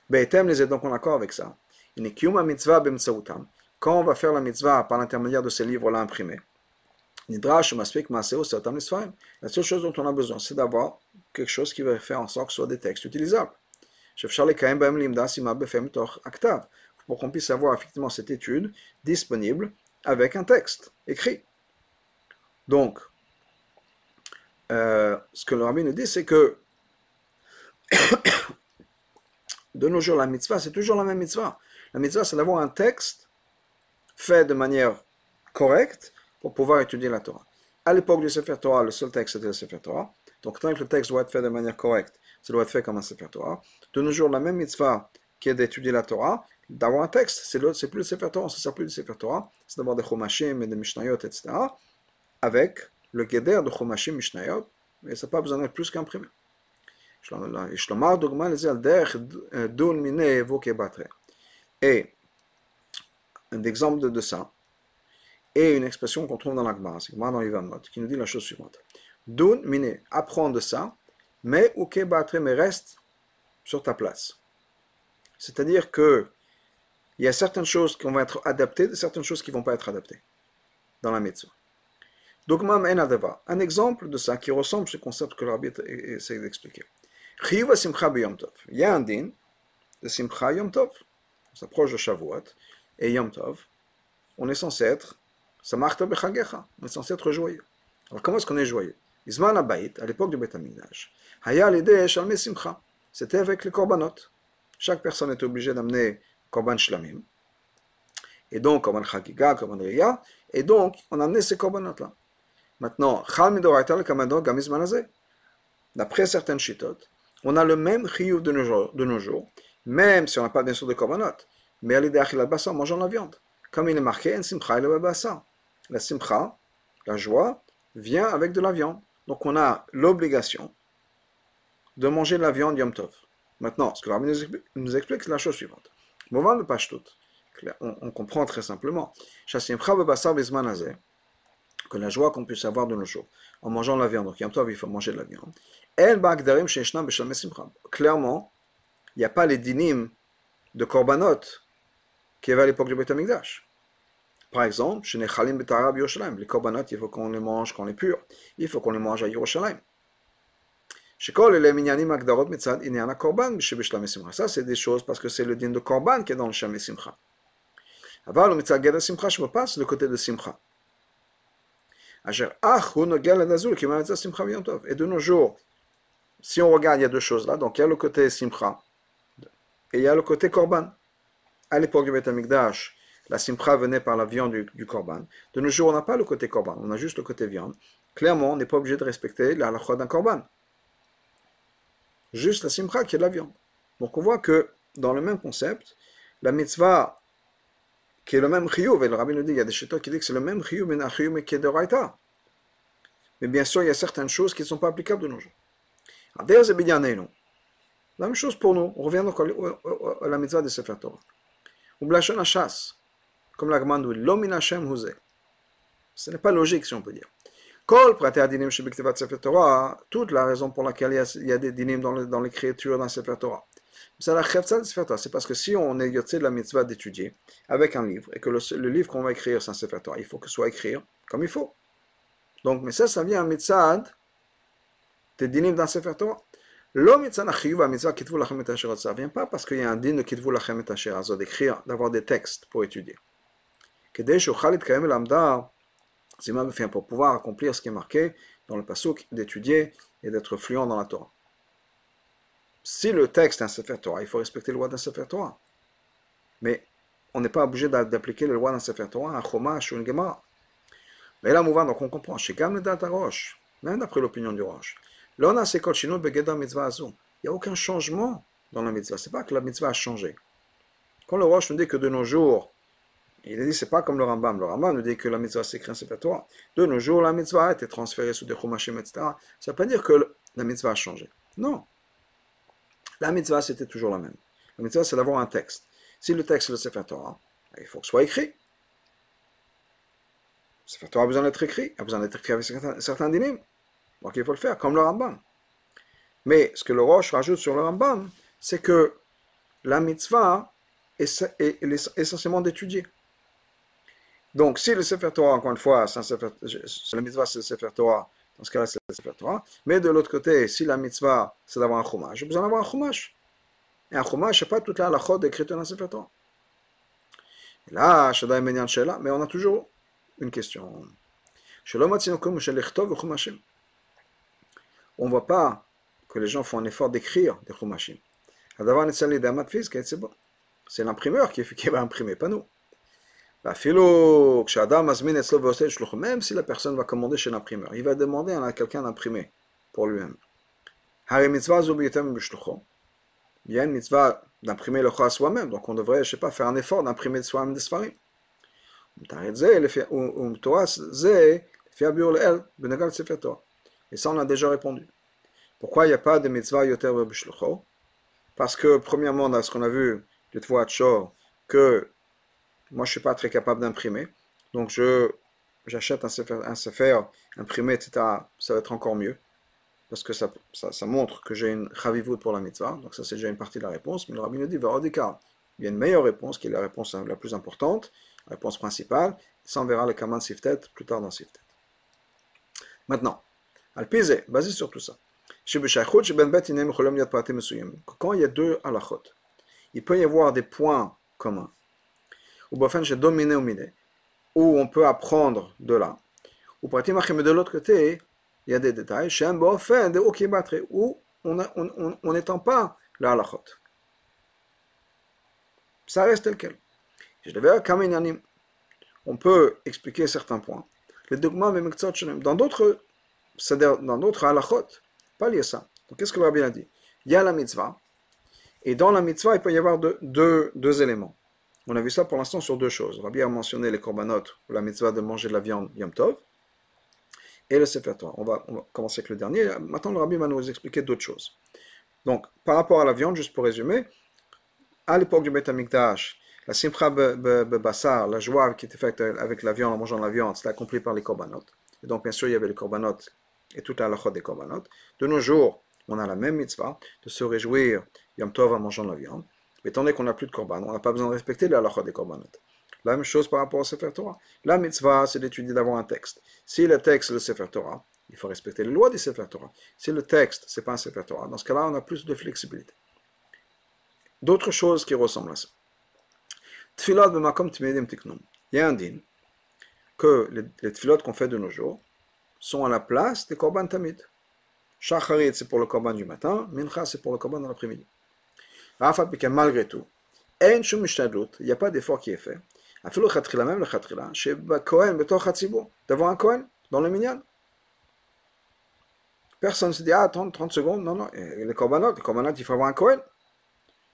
Be'etem les est donc en accord avec ça. Quand on va faire la mitzvah par l'intermédiaire de ces livres-là imprimés, la seule chose dont on a besoin, c'est d'avoir quelque chose qui va faire en sorte que ce soit des textes utilisables. Pour qu'on puisse avoir effectivement cette étude disponible avec un texte écrit. Donc, ce que le rabbi nous dit, c'est que de nos jours, la mitzvah, c'est toujours la même mitzvah. La mitzvah, c'est d'avoir un texte fait de manière correcte pour pouvoir étudier la Torah. À l'époque du Sefer Torah, le seul texte était le Sefer Torah. Donc, tant que le texte doit être fait de manière correcte, ça doit être fait comme un Sefer Torah. De nos jours, la même mitzvah qui est d'étudier la Torah, d'avoir un texte, c'est, plus le Sefer Torah, ça ne sert plus le Sefer Torah, c'est d'avoir des Chomashim et des Mishnayot, etc., avec le Geder de Chomashim Mishnayot, mais ça n'a pas besoin d'être plus qu'imprimé. Et un exemple de ça, et une expression qu'on trouve dans l'Agmara, c'est dans Yvamot, qui nous dit la chose suivante. Dun mine, apprends de ça, mais uke batre, mais reste sur ta place. C'est-à-dire que il y a certaines choses qui vont être adaptées, certaines choses qui ne vont pas être adaptées dans la mitzvah. Un exemple de ça qui ressemble à ce concept que l'arbitre essaie d'expliquer. Il y a un din de Simcha Yom Tov. On s'approche de Shavuot et Yom Tov. On est censé être Samarta bechagecha. On est censé être joyeux. Alors comment est-ce qu'on est joyeux? Isman Abayit, à l'époque du Beth Amikdash, Haya Shalme Simcha. C'était avec les korbanot. Chaque personne était obligée d'amener korban shlamim. Et donc, korban chagiga, korban riya. Et donc, on amenait ces korbanot-là. Maintenant, Chal Midoraita le Kamadot Gamizmanazé. D'après certaines chitotes, on a le même chiyuv de de nos jours même si on n'a pas bien sûr de korbanot. Mais à l'idée en mangeant la viande. Comme il est marqué, en simcha le la simcha, la joie, vient avec de la viande. Donc on a l'obligation de manger de la viande Yom Tov. Maintenant, ce que l'Arabie nous explique, c'est la chose suivante. Moment de Pashtut, on, comprend très simplement. Que la joie qu'on puisse avoir de nos jours, en mangeant la viande, donc Yom Tov, il faut manger de la viande. Clairement, il n'y a pas les dinim de korbanot qui avait à l'époque du Beth Amikdash. Par exemple, chez les les korbanot, il faut qu'on les mange quand on est pur. Il faut qu'on les mange à Yerushalayim. Ça, c'est des choses parce que c'est le din de korban qui est dans le Shem Simcha. Avant, le mitzvah Geda Simcha, je me passe le côté de Simcha. Et de nos jours, si on regarde, il y a deux choses là. Donc, il y a le côté Simcha et il y a le côté Korban. À l'époque du Beth Amikdash, la simpra venait par la viande du, korban. De nos jours, on n'a pas le côté korban, on a juste le côté viande. Clairement, on n'est pas obligé de respecter la halakha d'un korban. Juste la simpra qui est de la viande. Donc on voit que dans le même concept, la mitzvah, qui est le même chiyuv, et le rabbi nous dit, il y a des chétos qui disent que c'est le même chiyuv, mais un chiyuv qui est de raita. Mais bien sûr, il y a certaines choses qui ne sont pas applicables de nos jours. La même chose pour nous. On revient donc à la mitzvah de Sefer Torah. Ou blachon achas comme la commande l'homin Hashem huzeh. Ce n'est pas logique, si on peut dire. Kol praté adinim shebiktevat Sefer Torah, toute la raison pour laquelle il y a, des dinim dans l'écriture dans Sefer Torah. C'est la de Sefer Torah. C'est parce que si on est yotzé de la mitzvah d'étudier avec un livre, et que le, livre qu'on va écrire, c'est un Sefer Torah, il faut que ce soit écrit comme il faut. Donc, mais ça, ça vient un mitzvah des dinim dans Sefer Torah. Ça vient pas parce qu'il y a un din de kitvu lachem et d'écrire, d'avoir des textes pour étudier pour pouvoir accomplir ce qui est marqué dans le pasuk, d'étudier et d'être fluent dans la Torah. Si le texte est un Sefer Torah, il faut respecter le loi d'un Sefer Torah. Mais on n'est pas obligé d'appliquer le loi d'un Sefer Torah, un Chomash ou une Gemara. Mais là, mouvant, donc on comprend. Chez Gam Roche, même d'après l'opinion du Roche, ces mitzvah Il n'y a aucun changement dans la mitzvah. C'est pas que la mitzvah a changé. Quand le Roche nous dit que de nos jours, Il dit, c'est pas comme le Rambam. Le Rambam nous dit que la mitzvah s'écrit en Torah. De nos jours, la mitzvah a été transférée sous des chumashim, etc. Ça ne veut pas dire que la mitzvah a changé. Non. La mitzvah, c'était toujours la même. La mitzvah, c'est d'avoir un texte. Si le texte est le Sefer Torah, il faut que ce soit écrit. Le Sefer Torah a besoin d'être écrit, a besoin d'être écrit avec certains, certains. Donc il faut le faire, comme le Rambam. Mais ce que le Roche rajoute sur le Rambam, c'est que la mitzvah est, essentiellement d'étudier. Donc, si le Sefer Torah, encore une fois, c'est la mitzvah, c'est le Sefer Torah, dans ce cas-là, c'est le Sefer Torah. Mais de l'autre côté, si la mitzvah, c'est d'avoir un chumash, j'ai besoin d'avoir un chumash. Et un chumash, n'est pas toute la halachot décrite dans le Sefer Torah. Et là, mais on a toujours une question. On ne voit pas que les gens font un effort d'écrire des chumashim. C'est l'imprimeur qui, va imprimer, pas nous. Même si la personne va commander chez l'imprimeur, il va demander à quelqu'un d'imprimer pour lui-même. Il y a une mitzvah d'imprimer le à soi-même, donc on devrait, je sais pas, faire un effort d'imprimer de soi-même des sfarim. Et ça, on a déjà répondu. Pourquoi il n'y a pas de mitzvah yoter b'shlucho Parce que, premièrement, dans ce qu'on a vu, fois à que moi je ne suis pas très capable d'imprimer, donc je j'achète un sefer, imprimé, etc. Ça va être encore mieux, parce que ça, ça, montre que j'ai une chavivout pour la mitzvah, donc ça c'est déjà une partie de la réponse, mais le rabbin nous dit, il y a une meilleure réponse, qui est la réponse la plus importante, la réponse principale, ça on verra le kaman siftet plus tard dans siftet. Maintenant, alpizé, basé sur tout ça. Quand il y a deux halachot, il peut y avoir des points communs. Ou dominé où on peut apprendre de là. Ou de l'autre côté, il y a des détails, où on n'étend pas la halachot. Ça reste tel quel. Je devais On peut expliquer certains points. Les dogmas, dans d'autres, dans d'autres halachot, pas lié ça. Donc qu'est-ce que le rabbi a dit? Il y a la mitzvah, et dans la mitzvah, il peut y avoir deux, deux, éléments. On a vu ça pour l'instant sur deux choses. Rabbi a mentionné les korbanot, la mitzvah de manger de la viande Yom Tov, et le Sefer. On va, commencer avec le dernier. Maintenant, le Rabbi va nous expliquer d'autres choses. Donc, par rapport à la viande, juste pour résumer, à l'époque du Beth Amikdash, la simcha bassar, la joie qui était faite avec la viande, en mangeant la viande, c'était accompli par les korbanot. Et donc, bien sûr, il y avait les korbanot et toute la halachot des korbanot. De nos jours, on a la même mitzvah de se réjouir Yom Tov en mangeant la viande. Mais étant donné qu'on n'a plus de korban, on n'a pas besoin de respecter la halakha des korbanot. La même chose par rapport au Sefer Torah. La mitzvah, c'est d'étudier d'avoir un texte. Si le texte est le Sefer Torah, il faut respecter les lois du Sefer Torah. Si le texte, c'est pas un Sefer Torah, dans ce cas-là, on a plus de flexibilité. D'autres choses qui ressemblent à ça. Tfilat b'makom tmidim tiknum. Il y a un din que les, les qu'on fait de nos jours sont à la place des korban tamid. Shacharit, c'est pour le korban du matin, Mincha, c'est pour le korban de l'après-midi. Malgré tout, il n'y a pas d'effort qui est fait. même le Khatrila, chez Kohen, d'avoir un Kohen dans le Minyan. Personne ne se dit, ah, 30, 30 secondes, non, non, les korbanot, les korbanot, il faut avoir un Kohen.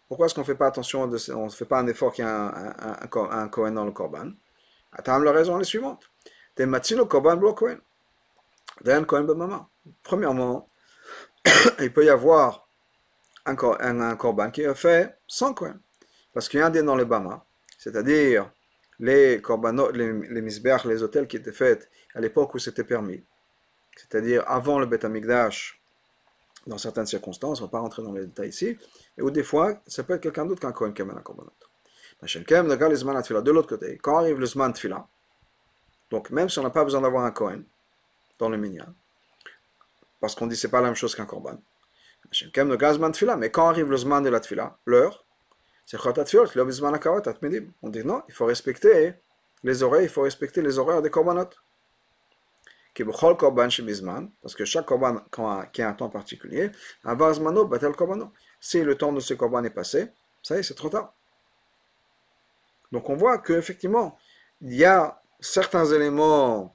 Pourquoi est-ce qu'on ne fait pas attention, on ne fait pas un effort qu'il y ait un, un, Kohen dans le korban? Attends, la raison est la suivante. T'es le korban blo Kohen. Un Kohen maman. Premièrement, il peut y avoir un, un, korban qui est fait sans Kohen. Parce qu'il y a un des dans le Bama, c'est-à-dire les korbanot, les, les les hôtels qui étaient faits à l'époque où c'était permis, c'est-à-dire avant le Beth Amikdash, dans certaines circonstances, on ne va pas rentrer dans les détails ici, et où des fois, ça peut être quelqu'un d'autre qu'un Kohen qui amène un korbanot. De l'autre côté, quand arrive le Zman Tfila, donc même si on n'a pas besoin d'avoir un Kohen dans le Minyan, parce qu'on dit c'est pas la même chose qu'un korban. Mais quand arrive le zman de la tfila, l'heure, c'est On dit non, il faut respecter les oreilles, il faut respecter les horaires des korbanot. Parce que chaque korban qui a un temps particulier, si le temps de ce korban est passé, ça y est, c'est trop tard. Donc on voit qu'effectivement, il y a certains éléments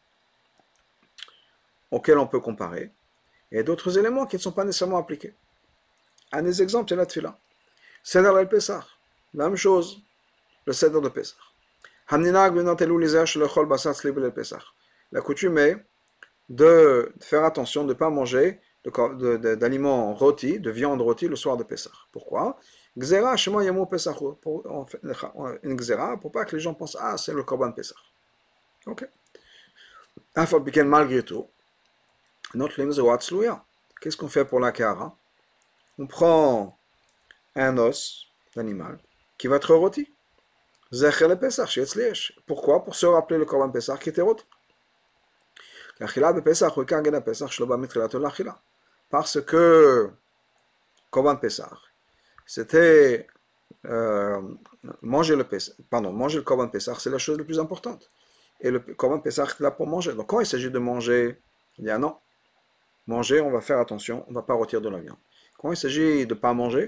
auxquels on peut comparer, et d'autres éléments qui ne sont pas nécessairement appliqués. Un des exemples, c'est la tfila. Seder el Pessah, la même chose, le Seder de Pessah. La coutume est de faire attention de ne pas manger d'aliments rôtis, de viande rôtie le soir de Pessah. Pourquoi? Gzera, pour, une gzera, pour pas que les gens pensent, ah, c'est le Korban Pessah. Ok. Malgré tout, notre Qu'est-ce qu'on fait pour la kara On prend un os d'animal qui va être rôti. Pourquoi? Pour se rappeler le Korban Pesach qui était rôti. Parce que Korban Pesach, c'était euh, manger le Pesach, pardon, manger le Korban Pesach, c'est la chose la plus importante. Et le Korban Pesach est là pour manger. Donc quand il s'agit de manger, il y a non. Manger, on va faire attention, on ne va pas retirer de la viande. Quand il s'agit de ne pas manger,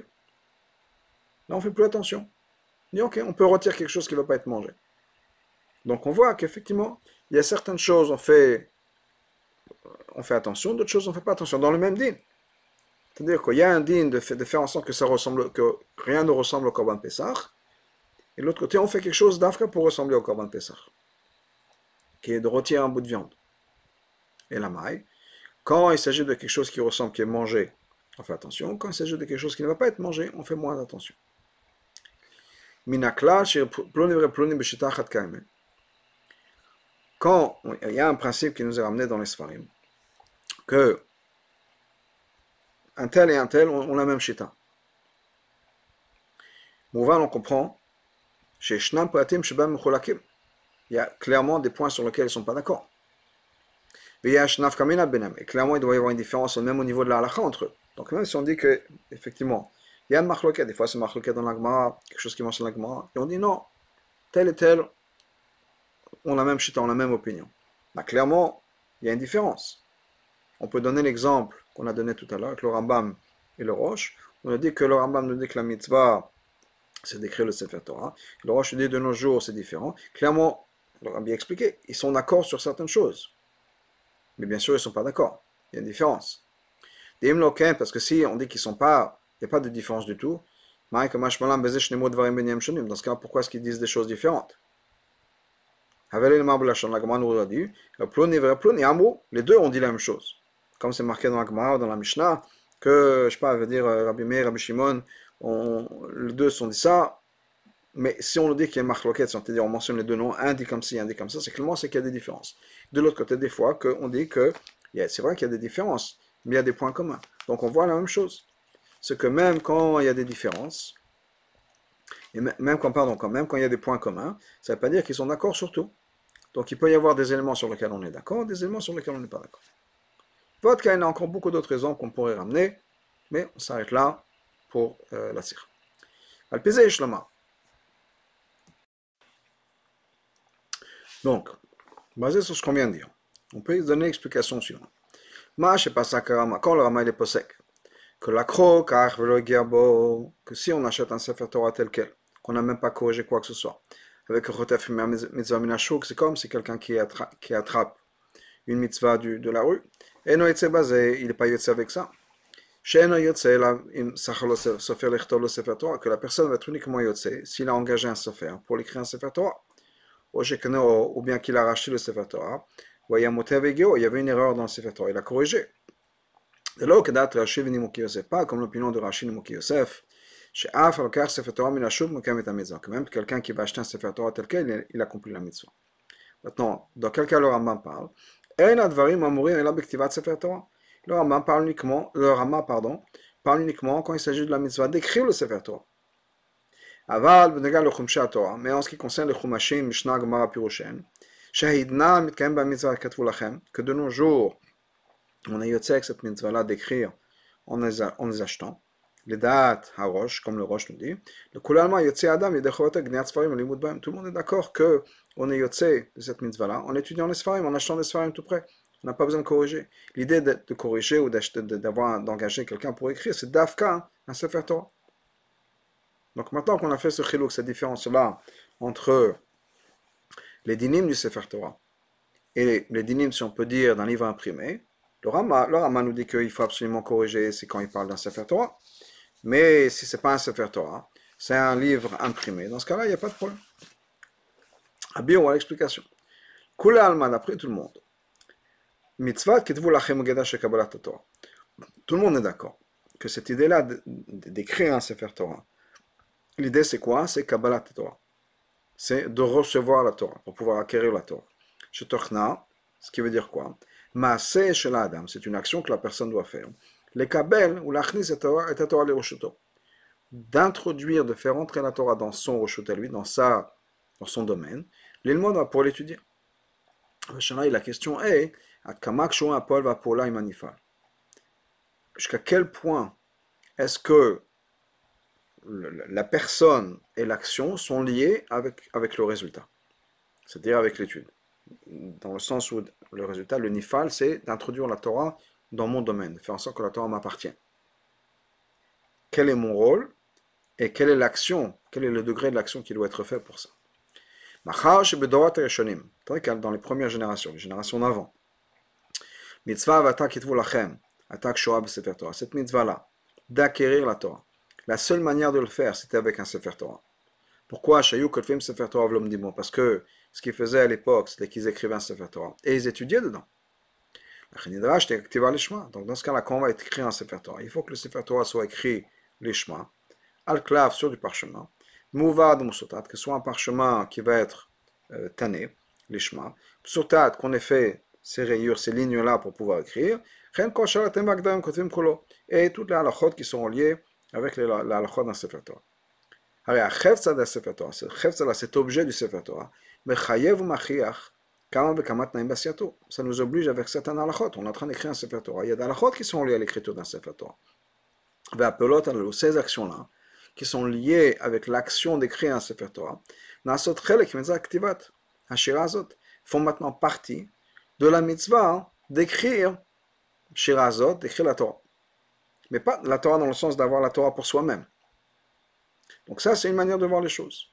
là on ne fait plus attention. On ok, on peut retirer quelque chose qui ne va pas être mangé. Donc on voit qu'effectivement, il y a certaines choses, on fait, fait attention, d'autres choses, on ne fait pas attention. Dans le même din. C'est-à-dire qu'il y a un din de, faire en sorte que, ça ressemble, que rien ne ressemble au Korban Pessah. Et de l'autre côté, on fait quelque chose d'Afrique pour ressembler au Korban Pessah. Qui est de retirer un bout de viande. Et la maille. Quand il s'agit de quelque chose qui ressemble, qui est mangé, on fait attention. Quand il s'agit de quelque chose qui ne va pas être mangé, on fait moins attention. Quand il y a un principe qui nous est ramené dans les Sfarim, que un tel et un tel ont, la même shita. Mouvan, on comprend. Il y a clairement des points sur lesquels ils ne sont pas d'accord. Et clairement, il doit y avoir une différence même au niveau de la halakha entre eux. Donc même si on dit que, effectivement, il y a un marloquet, des fois c'est marloquet dans l'agma, quelque chose qui mentionne l'agma, et on dit non, tel et tel ont la même chita, la même opinion. Bah, clairement, il y a une différence. On peut donner l'exemple qu'on a donné tout à l'heure avec le Rambam et le Roche. On a dit que le Rambam nous dit que la mitzvah, c'est d'écrire le Sefer Torah. Le Roche dit de nos jours, c'est différent. Clairement, le Rabbi a expliqué, ils sont d'accord sur certaines choses. Mais bien sûr, ils ne sont pas d'accord. Il y a une différence. Des parce que si on dit qu'ils ne sont pas, il n'y a pas de différence du tout, dans ce cas, pourquoi est-ce qu'ils disent des choses différentes? Les deux ont dit la même chose. Comme c'est marqué dans la Gemara, dans la Mishnah, que, je ne sais pas, veut dire euh, Rabbi Meir, Rabbi Shimon, les deux sont dit ça, mais si on dit qu'il y a marque c'est-à-dire on mentionne les deux noms, un dit comme ci, un dit comme ça, c'est clairement qu'il y a des différences. De l'autre côté, des fois, on dit que c'est vrai qu'il y a des différences, mais il y a des points communs. Donc on voit la même chose. C'est que même quand il y a des différences, et même quand même quand il y a des points communs, ça ne veut pas dire qu'ils sont d'accord sur tout. Donc il peut y avoir des éléments sur lesquels on est d'accord, des éléments sur lesquels on n'est pas d'accord. Votre cas, il y a encore beaucoup d'autres exemples qu'on pourrait ramener, mais on s'arrête là pour euh, la cire. Al-Pizé Donc, basé sur ce qu'on vient de dire, on peut donner l'explication suivante. Ma pas quand le Rama est posek, que la croque, que si on achète un Sefer Torah tel quel, qu'on n'a même pas corrigé quoi que ce soit, avec Rotef Mitzvah Minashuk, c'est comme si quelqu'un qui, attrape une mitzvah de la rue, et non il n'est pas yotse avec ça. Que la personne va être uniquement yotse s'il a engagé un Sefer pour l'écrire un Sefer Torah ou bien qu'il a racheté le Sefer Torah, il y avait une erreur dans le Sefer Torah, il a corrigé. De là que date Rashi Nimuki Yosef, pas comme l'opinion de Rashi Nimuki Yosef, chez Af, al Sefer Torah Minashub, Mukam et Mitzvah. Quand même, quelqu'un qui va acheter un Sefer Torah tel quel, il a accompli la mitzvah. Maintenant, dans quel cas le Rambam parle? Ein advarim amurim el bektivat Sefer Torah. Le Rambam parle uniquement, le Rambam, pardon, parle uniquement quand il s'agit de la mitzvah d'écrire le Sefer Torah. Aval, le Chumsha Torah, mais en ce qui concerne les Chumashim, Mishnah, Gemara, Pirushen, Shahidna, Mitkaem, Ba Mitzvah, Katvu Lachem, que de nos jours, on a yotzek cette mitzvah-là d'écrire en les achetant, les dates, Harosh, comme le Roche nous dit, le Kulalma, Yotze Adam, Yedechot, Gnat Sfarim, Limud Baim, tout le monde est d'accord que on est yotze de cette mitzvah-là en étudiant les Sfarim, en achetant les Sfarim tout près. On n'a pas besoin de corriger. L'idée de, de, corriger ou d'avoir d'engager quelqu'un pour écrire, c'est d'Afka, un Sefer Torah. Donc maintenant qu'on a fait ce chilouk, cette différence-là entre les dynimes du Sefer Torah et les, dynimes, si on peut dire, d'un livre imprimé, le Rama, nous dit qu'il faut absolument corriger, c'est quand il parle d'un Sefer Torah. Mais si ce n'est pas un Sefer Torah, c'est un livre imprimé, dans ce cas-là, il n'y a pas de problème. Rabbi a l'explication. Kule alma, d'après tout le monde. Mitzvah kitvu lachem. Tout le monde est d'accord que cette idée-là d'écrire un Sefer Torah, l'idée c'est quoi? C'est Kabbalat Torah. C'est de recevoir la Torah, pour pouvoir acquérir la Torah. Shetochna, ce qui veut dire quoi? Shel Adam, c'est une action que la personne doit faire. Les kabel ou l'achnis et Torah roshoto. D'introduire, de faire entrer la Torah dans son roshot à lui, dans, sa, dans son domaine, l'ilmod pour l'étudier. La question est, jusqu'à quel point est-ce que la personne et l'action sont liées avec, avec le résultat, c'est-à-dire avec l'étude. Dans le sens où le résultat, le nifal, c'est d'introduire la Torah dans mon domaine, de faire en sorte que la Torah m'appartient. Quel est mon rôle et quelle est l'action, quel est le degré de l'action qui doit être fait pour ça? Dans les premières générations, les générations d'avant. Mitzvah. Cette mitzvah-là, d'acquérir la Torah. La seule manière de le faire, c'était avec un Sefer Torah. Pourquoi Shayou Kotfim Sefer Torah Parce que ce qu'ils faisaient à l'époque, c'était qu'ils écrivaient un Sefer Torah. Et ils étudiaient dedans. Donc dans ce cas-là, quand on va écrire un Sefer Torah, il faut que le Sefer Torah soit écrit l'Ishma, al-clav sur du parchemin, mouvad musotat, que ce soit un parchemin qui va être euh, tanné, l'Ishma, musotat, qu'on ait fait ces rayures, ces lignes-là pour pouvoir écrire, et toutes les halakhot qui sont liées avec les halakhot dans Sefer Torah. cet objet du Sefer Torah, ça nous oblige avec certains halakhot. On est en train d'écrire un Sefer Torah. Il y a des halakhot qui sont liés à l'écriture d'un Sefer Torah. Ces actions-là, qui sont liées avec l'action d'écrire un Sefer Torah, font maintenant partie de la mitzvah d'écrire Shirazot, d'écrire la Torah. Mais pas la Torah dans le sens d'avoir la Torah pour soi-même. Donc ça, c'est une manière de voir les choses.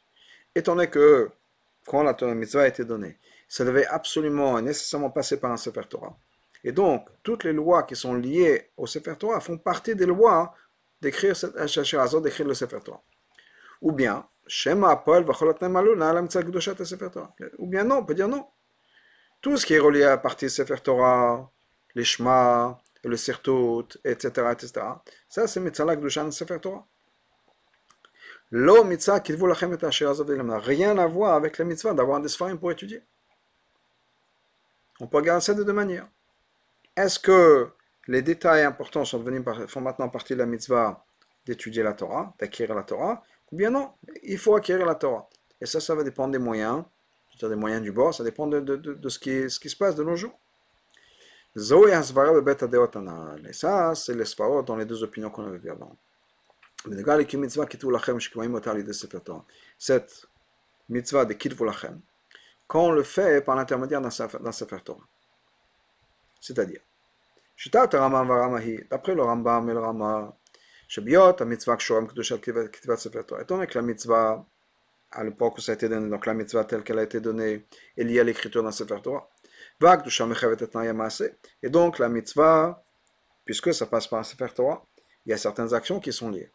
Étant donné que, quand la Torah mitzvah a été donnée, ça devait absolument et nécessairement passer par un Sefer Torah. Et donc, toutes les lois qui sont liées au Sefer Torah font partie des lois d'écrire d'écrire le Sefer Torah. Ou bien, Shema Paul Ou bien non, on peut dire non. Tout ce qui est relié à la partie Sefer Torah, les Shema, le Sertot, etc., etc. Ça, c'est Mitzvah Gdushan Sefer Torah. Lo mitzvah qui lachem et n'a rien à voir avec la mitzvah d'avoir des sfarim pour étudier. On peut regarder ça de deux manières. Est-ce que les détails importants sont devenus, font maintenant partie de la mitzvah d'étudier la Torah, d'acquérir la Torah, ou bien non, il faut acquérir la Torah. Et ça, ça va dépendre des moyens, des moyens du bord, ça dépend de, ce qui se passe de nos jours. Zoé Hasvara Bebet Adeotanal. Et ça, c'est les svarot dans les deux opinions qu'on avait vues avant. Cette mitzvah de kitvu lachem, quand on le fait par l'intermédiaire d'un sefer Torah. C'est-à-dire, d'après le Rambam et le Rama, Shebiot, la mitzvah Kshoram Kedushat Kitvat Sefer Torah. Étant donné que la mitzvah, à l'époque où ça a été donné, donc la mitzvah telle qu'elle a été donnée, est liée à l'écriture d'un sefer Torah. Et donc la mitzvah, puisque ça passe par un Sefer Torah, il y a certaines actions qui sont liées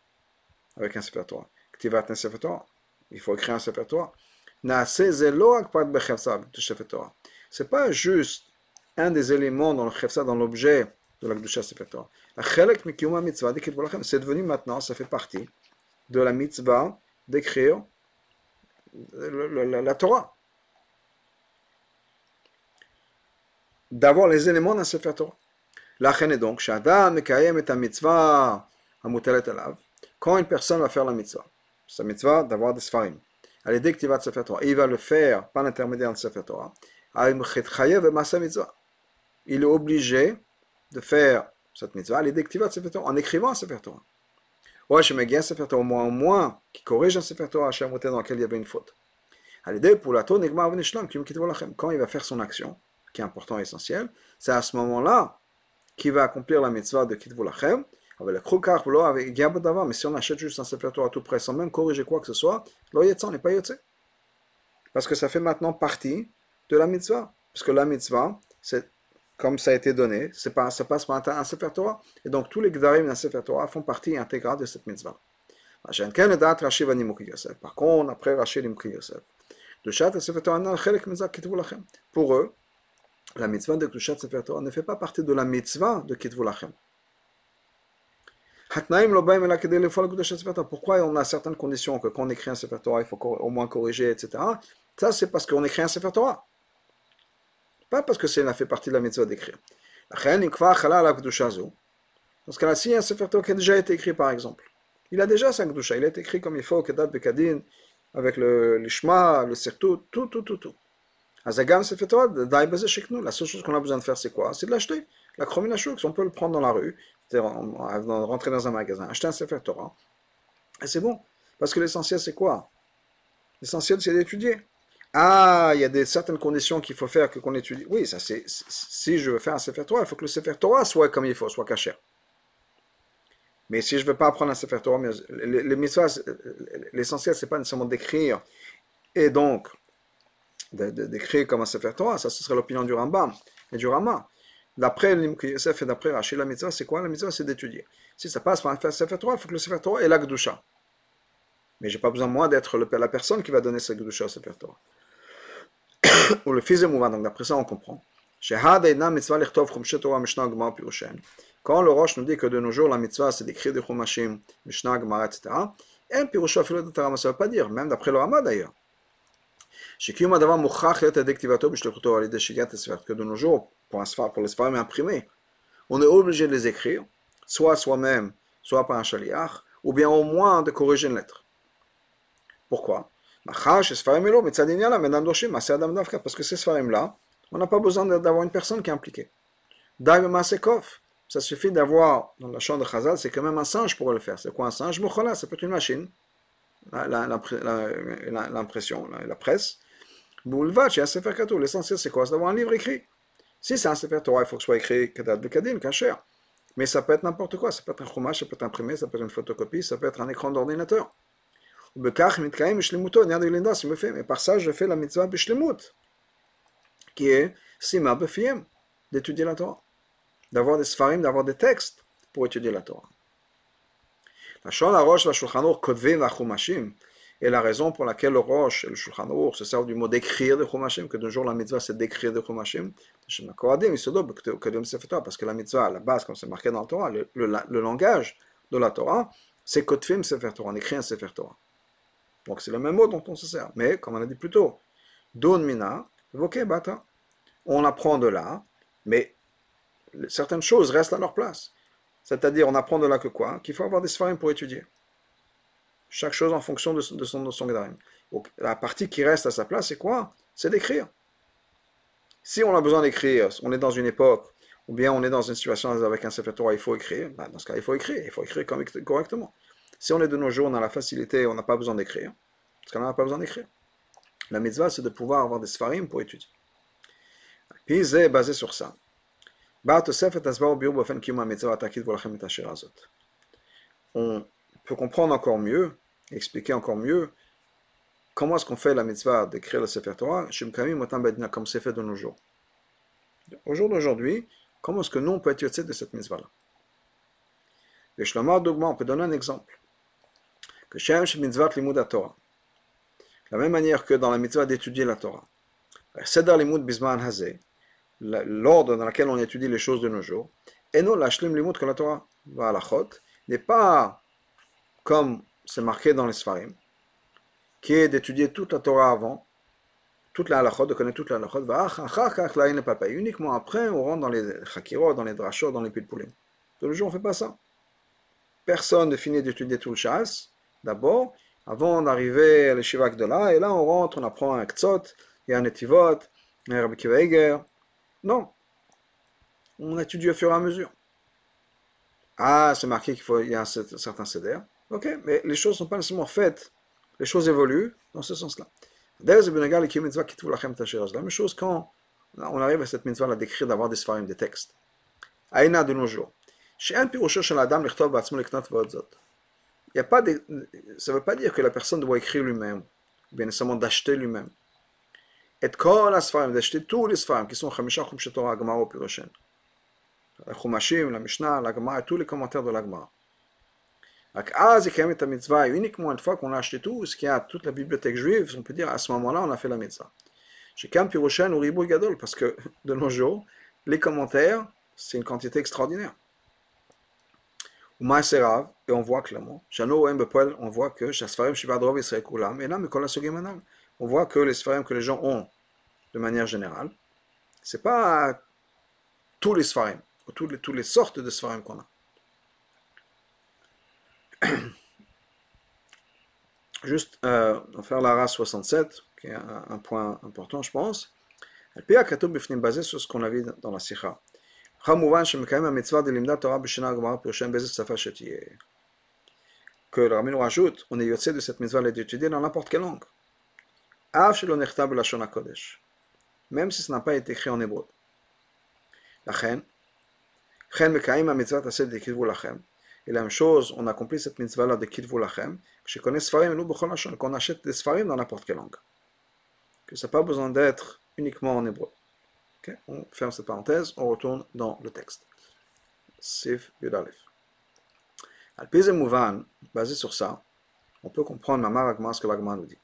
avec un Sefer Torah. il faut écrire un Sefer Torah. C'est pas juste un des éléments dans le dans l'objet de la Sefer Torah. C'est devenu maintenant, ça fait partie de la mitzvah d'écrire la Torah. D'avoir les éléments d'un Sefer Torah. La est donc, Shadam Mekayem et mitzvah quand une personne va faire la mitzvah, sa mitzvah d'avoir des sfarim, l'idée que tu vas Sefer Torah, il va le faire par l'intermédiaire de Sefer Torah, il est obligé de faire cette mitzvah l'idée que tu vas Sefer Torah, en écrivant Sefer Torah. Ouais, je me gagne Sefer Torah, moins, au moins, qui corrige un Sefer Torah, dans lequel il y avait une faute. Quand il va faire son action, qui est important et essentiel, c'est à ce moment-là qu'il va accomplir la mitzvah de Kitvulachem, avec le krokar, avec d'avant, mais si on achète juste un Sefer Torah tout près, sans même corriger quoi que ce soit, l'oyetsan n'est pas yotze. Parce que ça fait maintenant partie de la mitzvah. Parce que la mitzvah, c'est comme ça a été donné, ça passe par un, Sefer Torah. Et donc tous les Gdarim d'un Sefer Torah font partie intégrale de cette mitzvah. Par contre, après Rachid Yosef, pour eux, la mitzvah de Kdushat Sefer Torah ne fait pas partie de la mitzvah de Kitvulachem. Pourquoi on a certaines conditions que quand on écrit un Sefer Torah, il faut au moins corriger, etc. Ça, c'est parce qu'on écrit un Sefer Torah. Pas parce que ça fait partie de la mitzvah d'écrire. Dans ce cas-là, si un Sefer Torah qui a déjà été écrit, par exemple, il a déjà sa Kdusha, il a été écrit comme il faut, Bekadin, avec le, l'Ishma, le Sertou, tout, tout, tout, tout. Azagam Sefer Torah, Daibazé Sheknu, la seule chose qu'on a besoin de faire, c'est quoi? C'est de l'acheter. La Chromina on peut le prendre dans la rue, rentrer dans un magasin, acheter un Sefer Torah, et c'est bon. Parce que l'essentiel, c'est quoi? L'essentiel, c'est d'étudier. Ah, il y a des certaines conditions qu'il faut faire que qu'on étudie. Oui, ça c'est si je veux faire un Sefer Torah, il faut que le Sefer Torah soit comme il faut, soit caché. Mais si je ne veux pas apprendre un Sefer Torah, les, les mitzvahs, l'essentiel, c'est pas nécessairement d'écrire et donc d'écrire comme un Sefer Torah, ça ce serait l'opinion du Rambam et du Rama. D'après Yosef et d'après Rachid, la mitzvah, c'est quoi? La mitzvah, c'est d'étudier. Si ça passe par un Sefer Torah, il faut que le Sefer Torah ait la Gdusha. Mais je n'ai pas besoin, moi, d'être la personne qui va donner sa Gdusha au Sefer Torah. Ou le fils de Mouva, donc d'après ça, on comprend. Quand le Roche nous dit que de nos jours, la mitzvah, c'est d'écrire des Chumashim, Mishnah, Gemara, etc., ça ne veut pas dire, même d'après le Rama d'ailleurs. Que de nos jours, pour, les Sfarim imprimés, on est obligé de les écrire, soit soi-même, soit par un shaliach, ou bien au moins de corriger une lettre. Pourquoi Parce que ces Sfarim-là, on n'a pas besoin d'avoir une personne qui est impliquée. Ça suffit d'avoir, dans la chambre de Chazal, c'est quand même un singe pour le faire. C'est quoi un singe Mokhala, ça peut être une machine, l'impression, la, presse. Boulevach, un Sefer Katou. L'essentiel, c'est quoi? C'est d'avoir un livre écrit. Si c'est un Sefer Torah, il faut que ce soit écrit Kadat Bekadin, Kacher. Mais ça peut être n'importe quoi. Ça peut être un chumash, ça peut être imprimé, ça peut être une photocopie, ça peut être un écran d'ordinateur. Mais par ça, je fais la mitzvah bishlemut, qui est sima befiem, d'étudier la Torah d'avoir des sfarim, d'avoir des textes pour étudier la Torah. La Shon Roche, la Shulchan Kodvim, la Chumashim, et la raison pour laquelle le Roche et le Shulchan se servent du mot d'écrire de Chumashim, que de jour la mitzvah c'est d'écrire de Chumashim, parce que la mitzvah, à la base, comme c'est marqué dans la Torah, le, langage de la Torah, c'est Kotvim Sefer Torah, on écrit un Sefer Torah. Donc c'est le même mot dont on se sert. Mais, comme on a dit plus tôt, Don Mina, Bata. On apprend de là, mais certaines choses restent à leur place. C'est-à-dire, on apprend de là que quoi? Qu'il faut avoir des sfarim pour étudier. Chaque chose en fonction de, son, de son La partie qui reste à sa place, c'est quoi? C'est d'écrire. Si on a besoin d'écrire, on est dans une époque, ou bien on est dans une situation avec un Sefer il faut écrire, ben, dans ce cas, il faut écrire, il faut écrire correctement. Si on est de nos jours, on a la facilité, on n'a pas besoin d'écrire, parce qu'on n'a pas besoin d'écrire. La mitzvah, c'est de pouvoir avoir des sfarim pour étudier. Puis, c'est basé sur ça. On peut comprendre encore mieux, expliquer encore mieux comment est-ce qu'on fait la mitzvah d'écrire le Sefer Torah, comme c'est fait de nos jours. Au jour d'aujourd'hui, comment est-ce que nous on peut être de cette mitzvah-là? On peut donner un exemple. Que Shem mitzvah limud Torah. La même manière que dans la mitzvah d'étudier la Torah. Seder limud bisman hazeh l'ordre dans lequel on étudie les choses de nos jours, et non l'ashlim limut que la Torah va à la chot, n'est pas comme c'est marqué dans les Sfarim, qui est d'étudier toute la Torah avant, toute la halachot, de connaître toute la halachot, va uniquement après on rentre dans les chakirot, dans les drachot, dans les pilpulim. De nos jours on ne fait pas ça. Personne ne finit d'étudier tout le chasse, d'abord, avant d'arriver à l'Eshivak de là, et là on rentre, on apprend un ktsot, il y a un etivot, un Rabbi Kiva non. On étudie au fur et à mesure. Ah, c'est marqué qu'il faut, y a un certain céder. Okay? Mais les choses ne sont pas nécessairement faites, les choses évoluent dans ce sens-là. La même chose quand on arrive à cette mitzvah-là d'écrire, d'avoir des sfarim, des textes. Aïna de nos jours. Il n'y a pas de, ça ne veut pas dire que la personne doit écrire lui-même, bien nécessairement d'acheter lui-même. Et quand kol asfarim, d'acheter tous les sfarim qui sont Chamisha, Chumshetora, Agmara, Pirochen. La Chumashim, la Mishnah, la Gemara, tous les commentaires de la Gemara l'agmara. uniquement une fois qu'on a acheté tout, ce qu'il y a toute la bibliothèque juive, on peut dire à ce moment-là, on a fait la mitzvah. Chez Kam Piroshan ou Ribou Gadol, parce que de nos jours, les commentaires, c'est une quantité extraordinaire. Ou Maaserav, et on voit clairement, Jano Bepol, on voit que Shasfarim Shibadrov Israël Kulam, et là, Mekola Sugimanam, on voit que les Sfarim que les gens ont de manière générale, c'est pas tous les Sfarim, ou toutes les, toutes les sortes de Sfarim qu'on a. Juste, euh, on faire la race 67, qui est un, point important, je pense. Sur ce qu'on a vu dans la Sikha. Que le Ramin rajoute, on est de cette mitzvah d'étudier dans n'importe quelle langue. Même si ce n'a pas été écrit en hébreu. La chen, chen mitzvah la chen. Et la même chose, on accomplit cette mitzvah-là de kitvu lachem, je connais Sfarim et nous, qu'on achète des Sfarim dans n'importe quelle langue. Que ça n'a pas besoin d'être uniquement en hébreu. On ferme cette parenthèse, on retourne dans le texte. Sif Yudalef. al Mouvan, basé sur ça, on peut comprendre Mamar Agma, ce que l'Agma nous dit.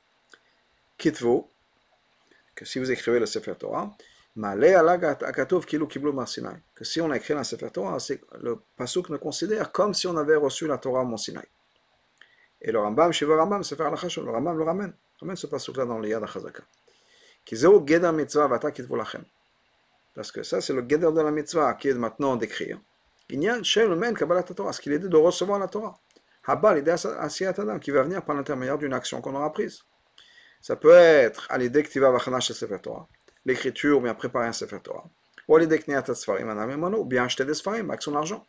Kitvu, que si vous écrivez le Sefer Torah, que si on a écrit le Sefer Torah, le Pasuk me considère comme si on avait reçu la Torah au Sinai. Et le Rambam, Shiva Rambam, Sefer al le Rambam le ramène, ramène ce Pasuk-là dans le Yad HaChazaka. Parce que ça, c'est le Geder de la mitzvah qui est maintenant d'écrire. Ce qu'il est dit de recevoir la Torah. Haba, l'idée Adam, qui va venir par l'intermédiaire d'une action qu'on aura prise. Ça peut être à l'idée que tu vas Torah, l'écriture ou bien préparer un Sefer Torah. Ou bien acheter des Sfarim avec son argent.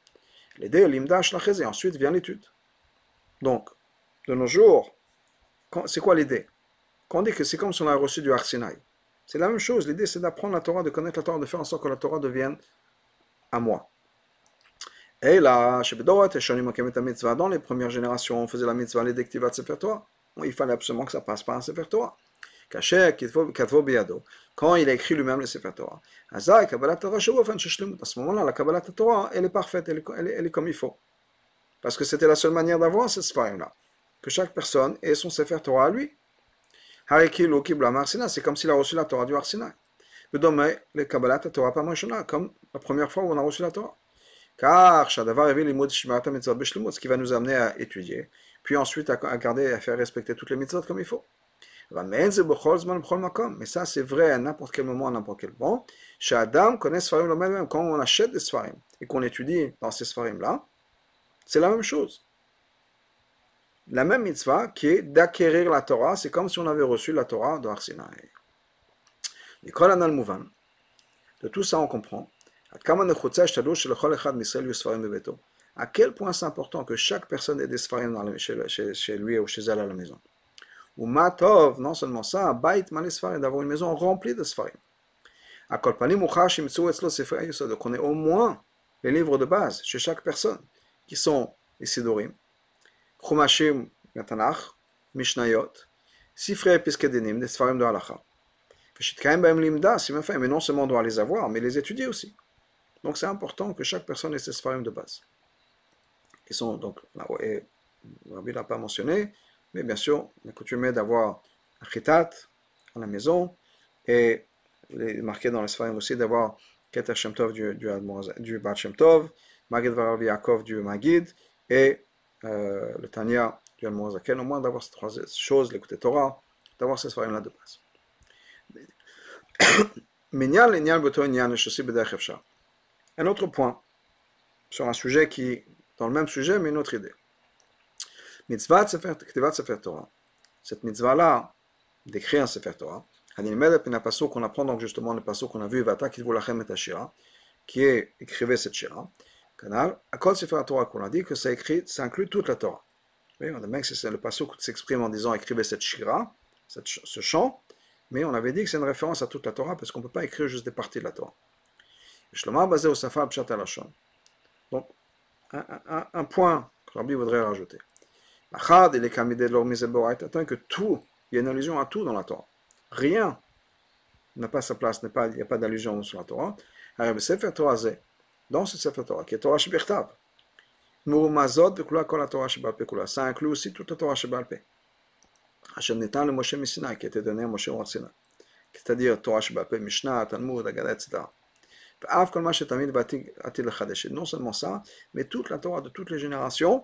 L'idée, l'imdash, la ensuite vient l'étude. Donc, de nos jours, c'est quoi l'idée? Quand on dit que c'est comme si on a reçu du Arsinaï, c'est la même chose. L'idée, c'est d'apprendre la Torah, de connaître la Torah, de faire en sorte que la Torah devienne à moi. Et là, dans les premières générations, on faisait la mitzvah, les Torah. Il fallait absolument que ça passe par un Sefer Torah. Quand il a écrit lui-même le Sefer Torah. À ce moment-là, la Kabbalah Torah, elle est parfaite, elle est, comme il faut. Parce que c'était la seule manière d'avoir cette Sfarim-là. Que chaque personne ait son Sefer Torah à lui c'est comme s'il a reçu la Torah du Arsina. le Kabbalah Torah pas comme la première fois où on a reçu la Torah. Car ce qui va nous amener à étudier, puis ensuite à, garder et à faire respecter toutes les mitzvot comme il faut. Mais ça, c'est vrai à n'importe quel moment, à n'importe quel moment. Chez Adam, connaît Sfarim le même. Quand on achète des Sfarim et qu'on étudie dans ces Sfarim-là, c'est la même chose la même mitzvah qui est d'acquérir la Torah, c'est comme si on avait reçu la Torah de Arsinaï. De tout ça, on comprend. À quel point c'est important que chaque personne ait des sfarim chez, chez, lui ou chez elle à la maison. Ou Matov, non seulement ça, Bait Malisfarim, d'avoir une maison remplie de Sfarim. À Kolpanim, Uchashim, Tsuetzlo, Sefer Yusod. Donc on est au moins les livres de base chez chaque personne, qui sont les Sidorim, Chumashim, Tanakh, Mishnayot, Sifre Piskadenim, des Sfarim de Halacha. Mais non seulement on doit les avoir, mais les étudier aussi. Donc c'est important que chaque personne ait ses Sfarim de base. Ils sont donc, et Rabbi l'a pas mentionné, mais bien sûr, on est coutumé d'avoir un chitat à la maison, et marqué dans les sfarim aussi d'avoir Keter Shem Tov du, du, du Bat Shem Magid Varav Yaakov du Magid, et euh, le Tanya du al au moins d'avoir ces trois choses, l'écouter Torah, d'avoir ces soirées là de base. Un autre point, sur un sujet qui, dans le même sujet, mais une autre idée. Mitzvah Sefer Torah. Cette mitzvah-là, d'écrire un Sefer Torah, qu'on apprend donc justement le passage qu'on a vu, Vata Kitvulachem et Ashira, qui est écrivait cette Shira canal, à cause de la Torah qu'on a dit que ça, écrit, ça inclut toute la Torah. Oui, on même que c'est le passage qui s'exprime en disant écrivez cette shira, ce chant, mais on avait dit que c'est une référence à toute la Torah parce qu'on ne peut pas écrire juste des parties de la Torah. Basé au Donc, un, un, un, point que Rabbi voudrait rajouter tant que tout, il y a une allusion à tout dans la Torah. Rien n'a pas sa place, pas, il n'y a pas d'allusion sur la Torah. Dans ce Sefer Torah, qui est Torah Shibirtav, ça inclut aussi toute la Torah Shibalpe. le Moshe Messina, qui a été donné à Moshe Warsina. C'est-à-dire Torah Shibalpe, Mishnah, Talmud, Agada, etc. Non seulement ça, mais toute la Torah de toutes les générations,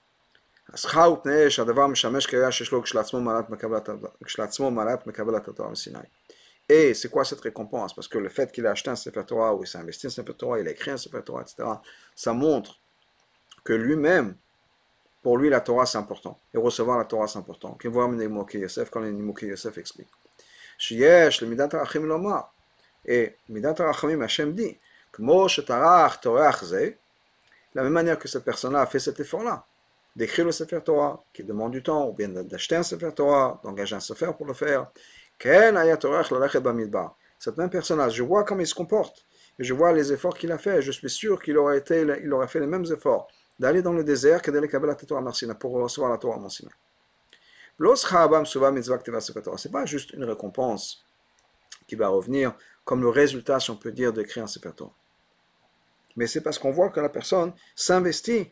השכר הוא תנאי שהדבר משמש קריאה שיש לו כשלעצמו מעלת מקבלת התורה מסיני. Et c'est quoi cette récompense Parce que le fait qu'il a acheté un Sefer Torah ou il s'est investi un Sefer Torah, il a écrit un Sefer Torah, etc., ça montre que lui-même, pour lui, la Torah c'est important. Et recevoir la Torah c'est important. Qu'il voit Nimoké Yosef, quand les Nimoké Yosef explique. Shiyesh, le Midat Arachim Lomar. Et Midat Arachim, Hashem dit, Kmo Shetarach Torach Ze, la même manière que cette personne-là a fait cet effort-là d'écrire le Sefer Torah, qui demande du temps, ou bien d'acheter un Sefer Torah, d'engager un Sefer pour le faire. Cette même personne-là, je vois comment il se comporte, et je vois les efforts qu'il a fait, je suis sûr qu'il aurait, été, il aurait fait les mêmes efforts d'aller dans le désert que d'aller la Torah Marsina pour recevoir la Torah Marsina. C'est pas juste une récompense qui va revenir comme le résultat, si on peut dire, d'écrire un Sefer Torah. Mais c'est parce qu'on voit que la personne s'investit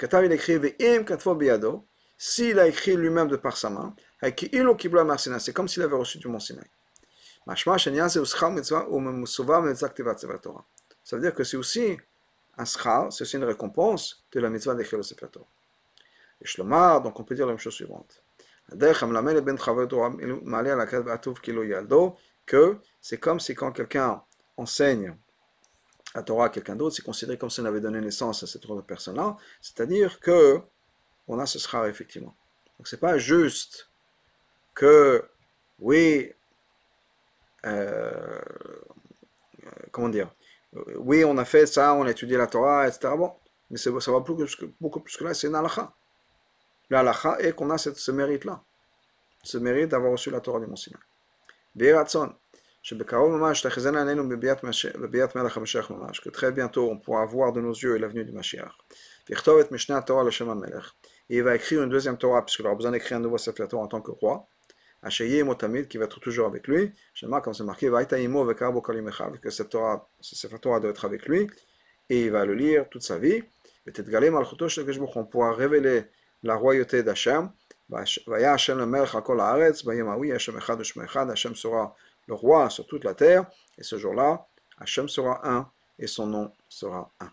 Katav il écrit Ve'im katfo biyado, s'il a écrit lui-même de par sa main, c'est comme s'il avait reçu du Mont. Ça veut dire que c'est aussi un c'est aussi une récompense de la mitzvah d'écrire le Sefer. Et Shlomar, donc on peut dire la même chose suivante. C'est comme si quand quelqu'un enseigne la Torah à quelqu'un d'autre, c'est considéré comme si on avait donné naissance à cette autre personne-là, c'est-à-dire que on a ce schar effectivement. Donc c'est pas juste que, oui, euh, comment dire, oui, on a fait ça, on a étudié la Torah, etc. Bon, mais ça va plus que, beaucoup plus que là, c'est une halakha. L'halakha est qu'on a ce mérite-là, ce mérite d'avoir reçu la Torah du Mont Sinaï. Que très bientôt on pourra voir de nos yeux l'avenue du Mashiach. Et il va écrire une deuxième Torah, puisqu'il aura besoin d'écrire un nouveau Sefer Torah en tant que roi. Qui va être toujours avec lui. J'aimerais, comme c'est marqué, être avec lui. Et il va le lire toute sa vie. On pourra révéler la royauté d'Hachem. Le roi sur toute la terre, et ce jour-là, Hachem sera un, et son nom sera un.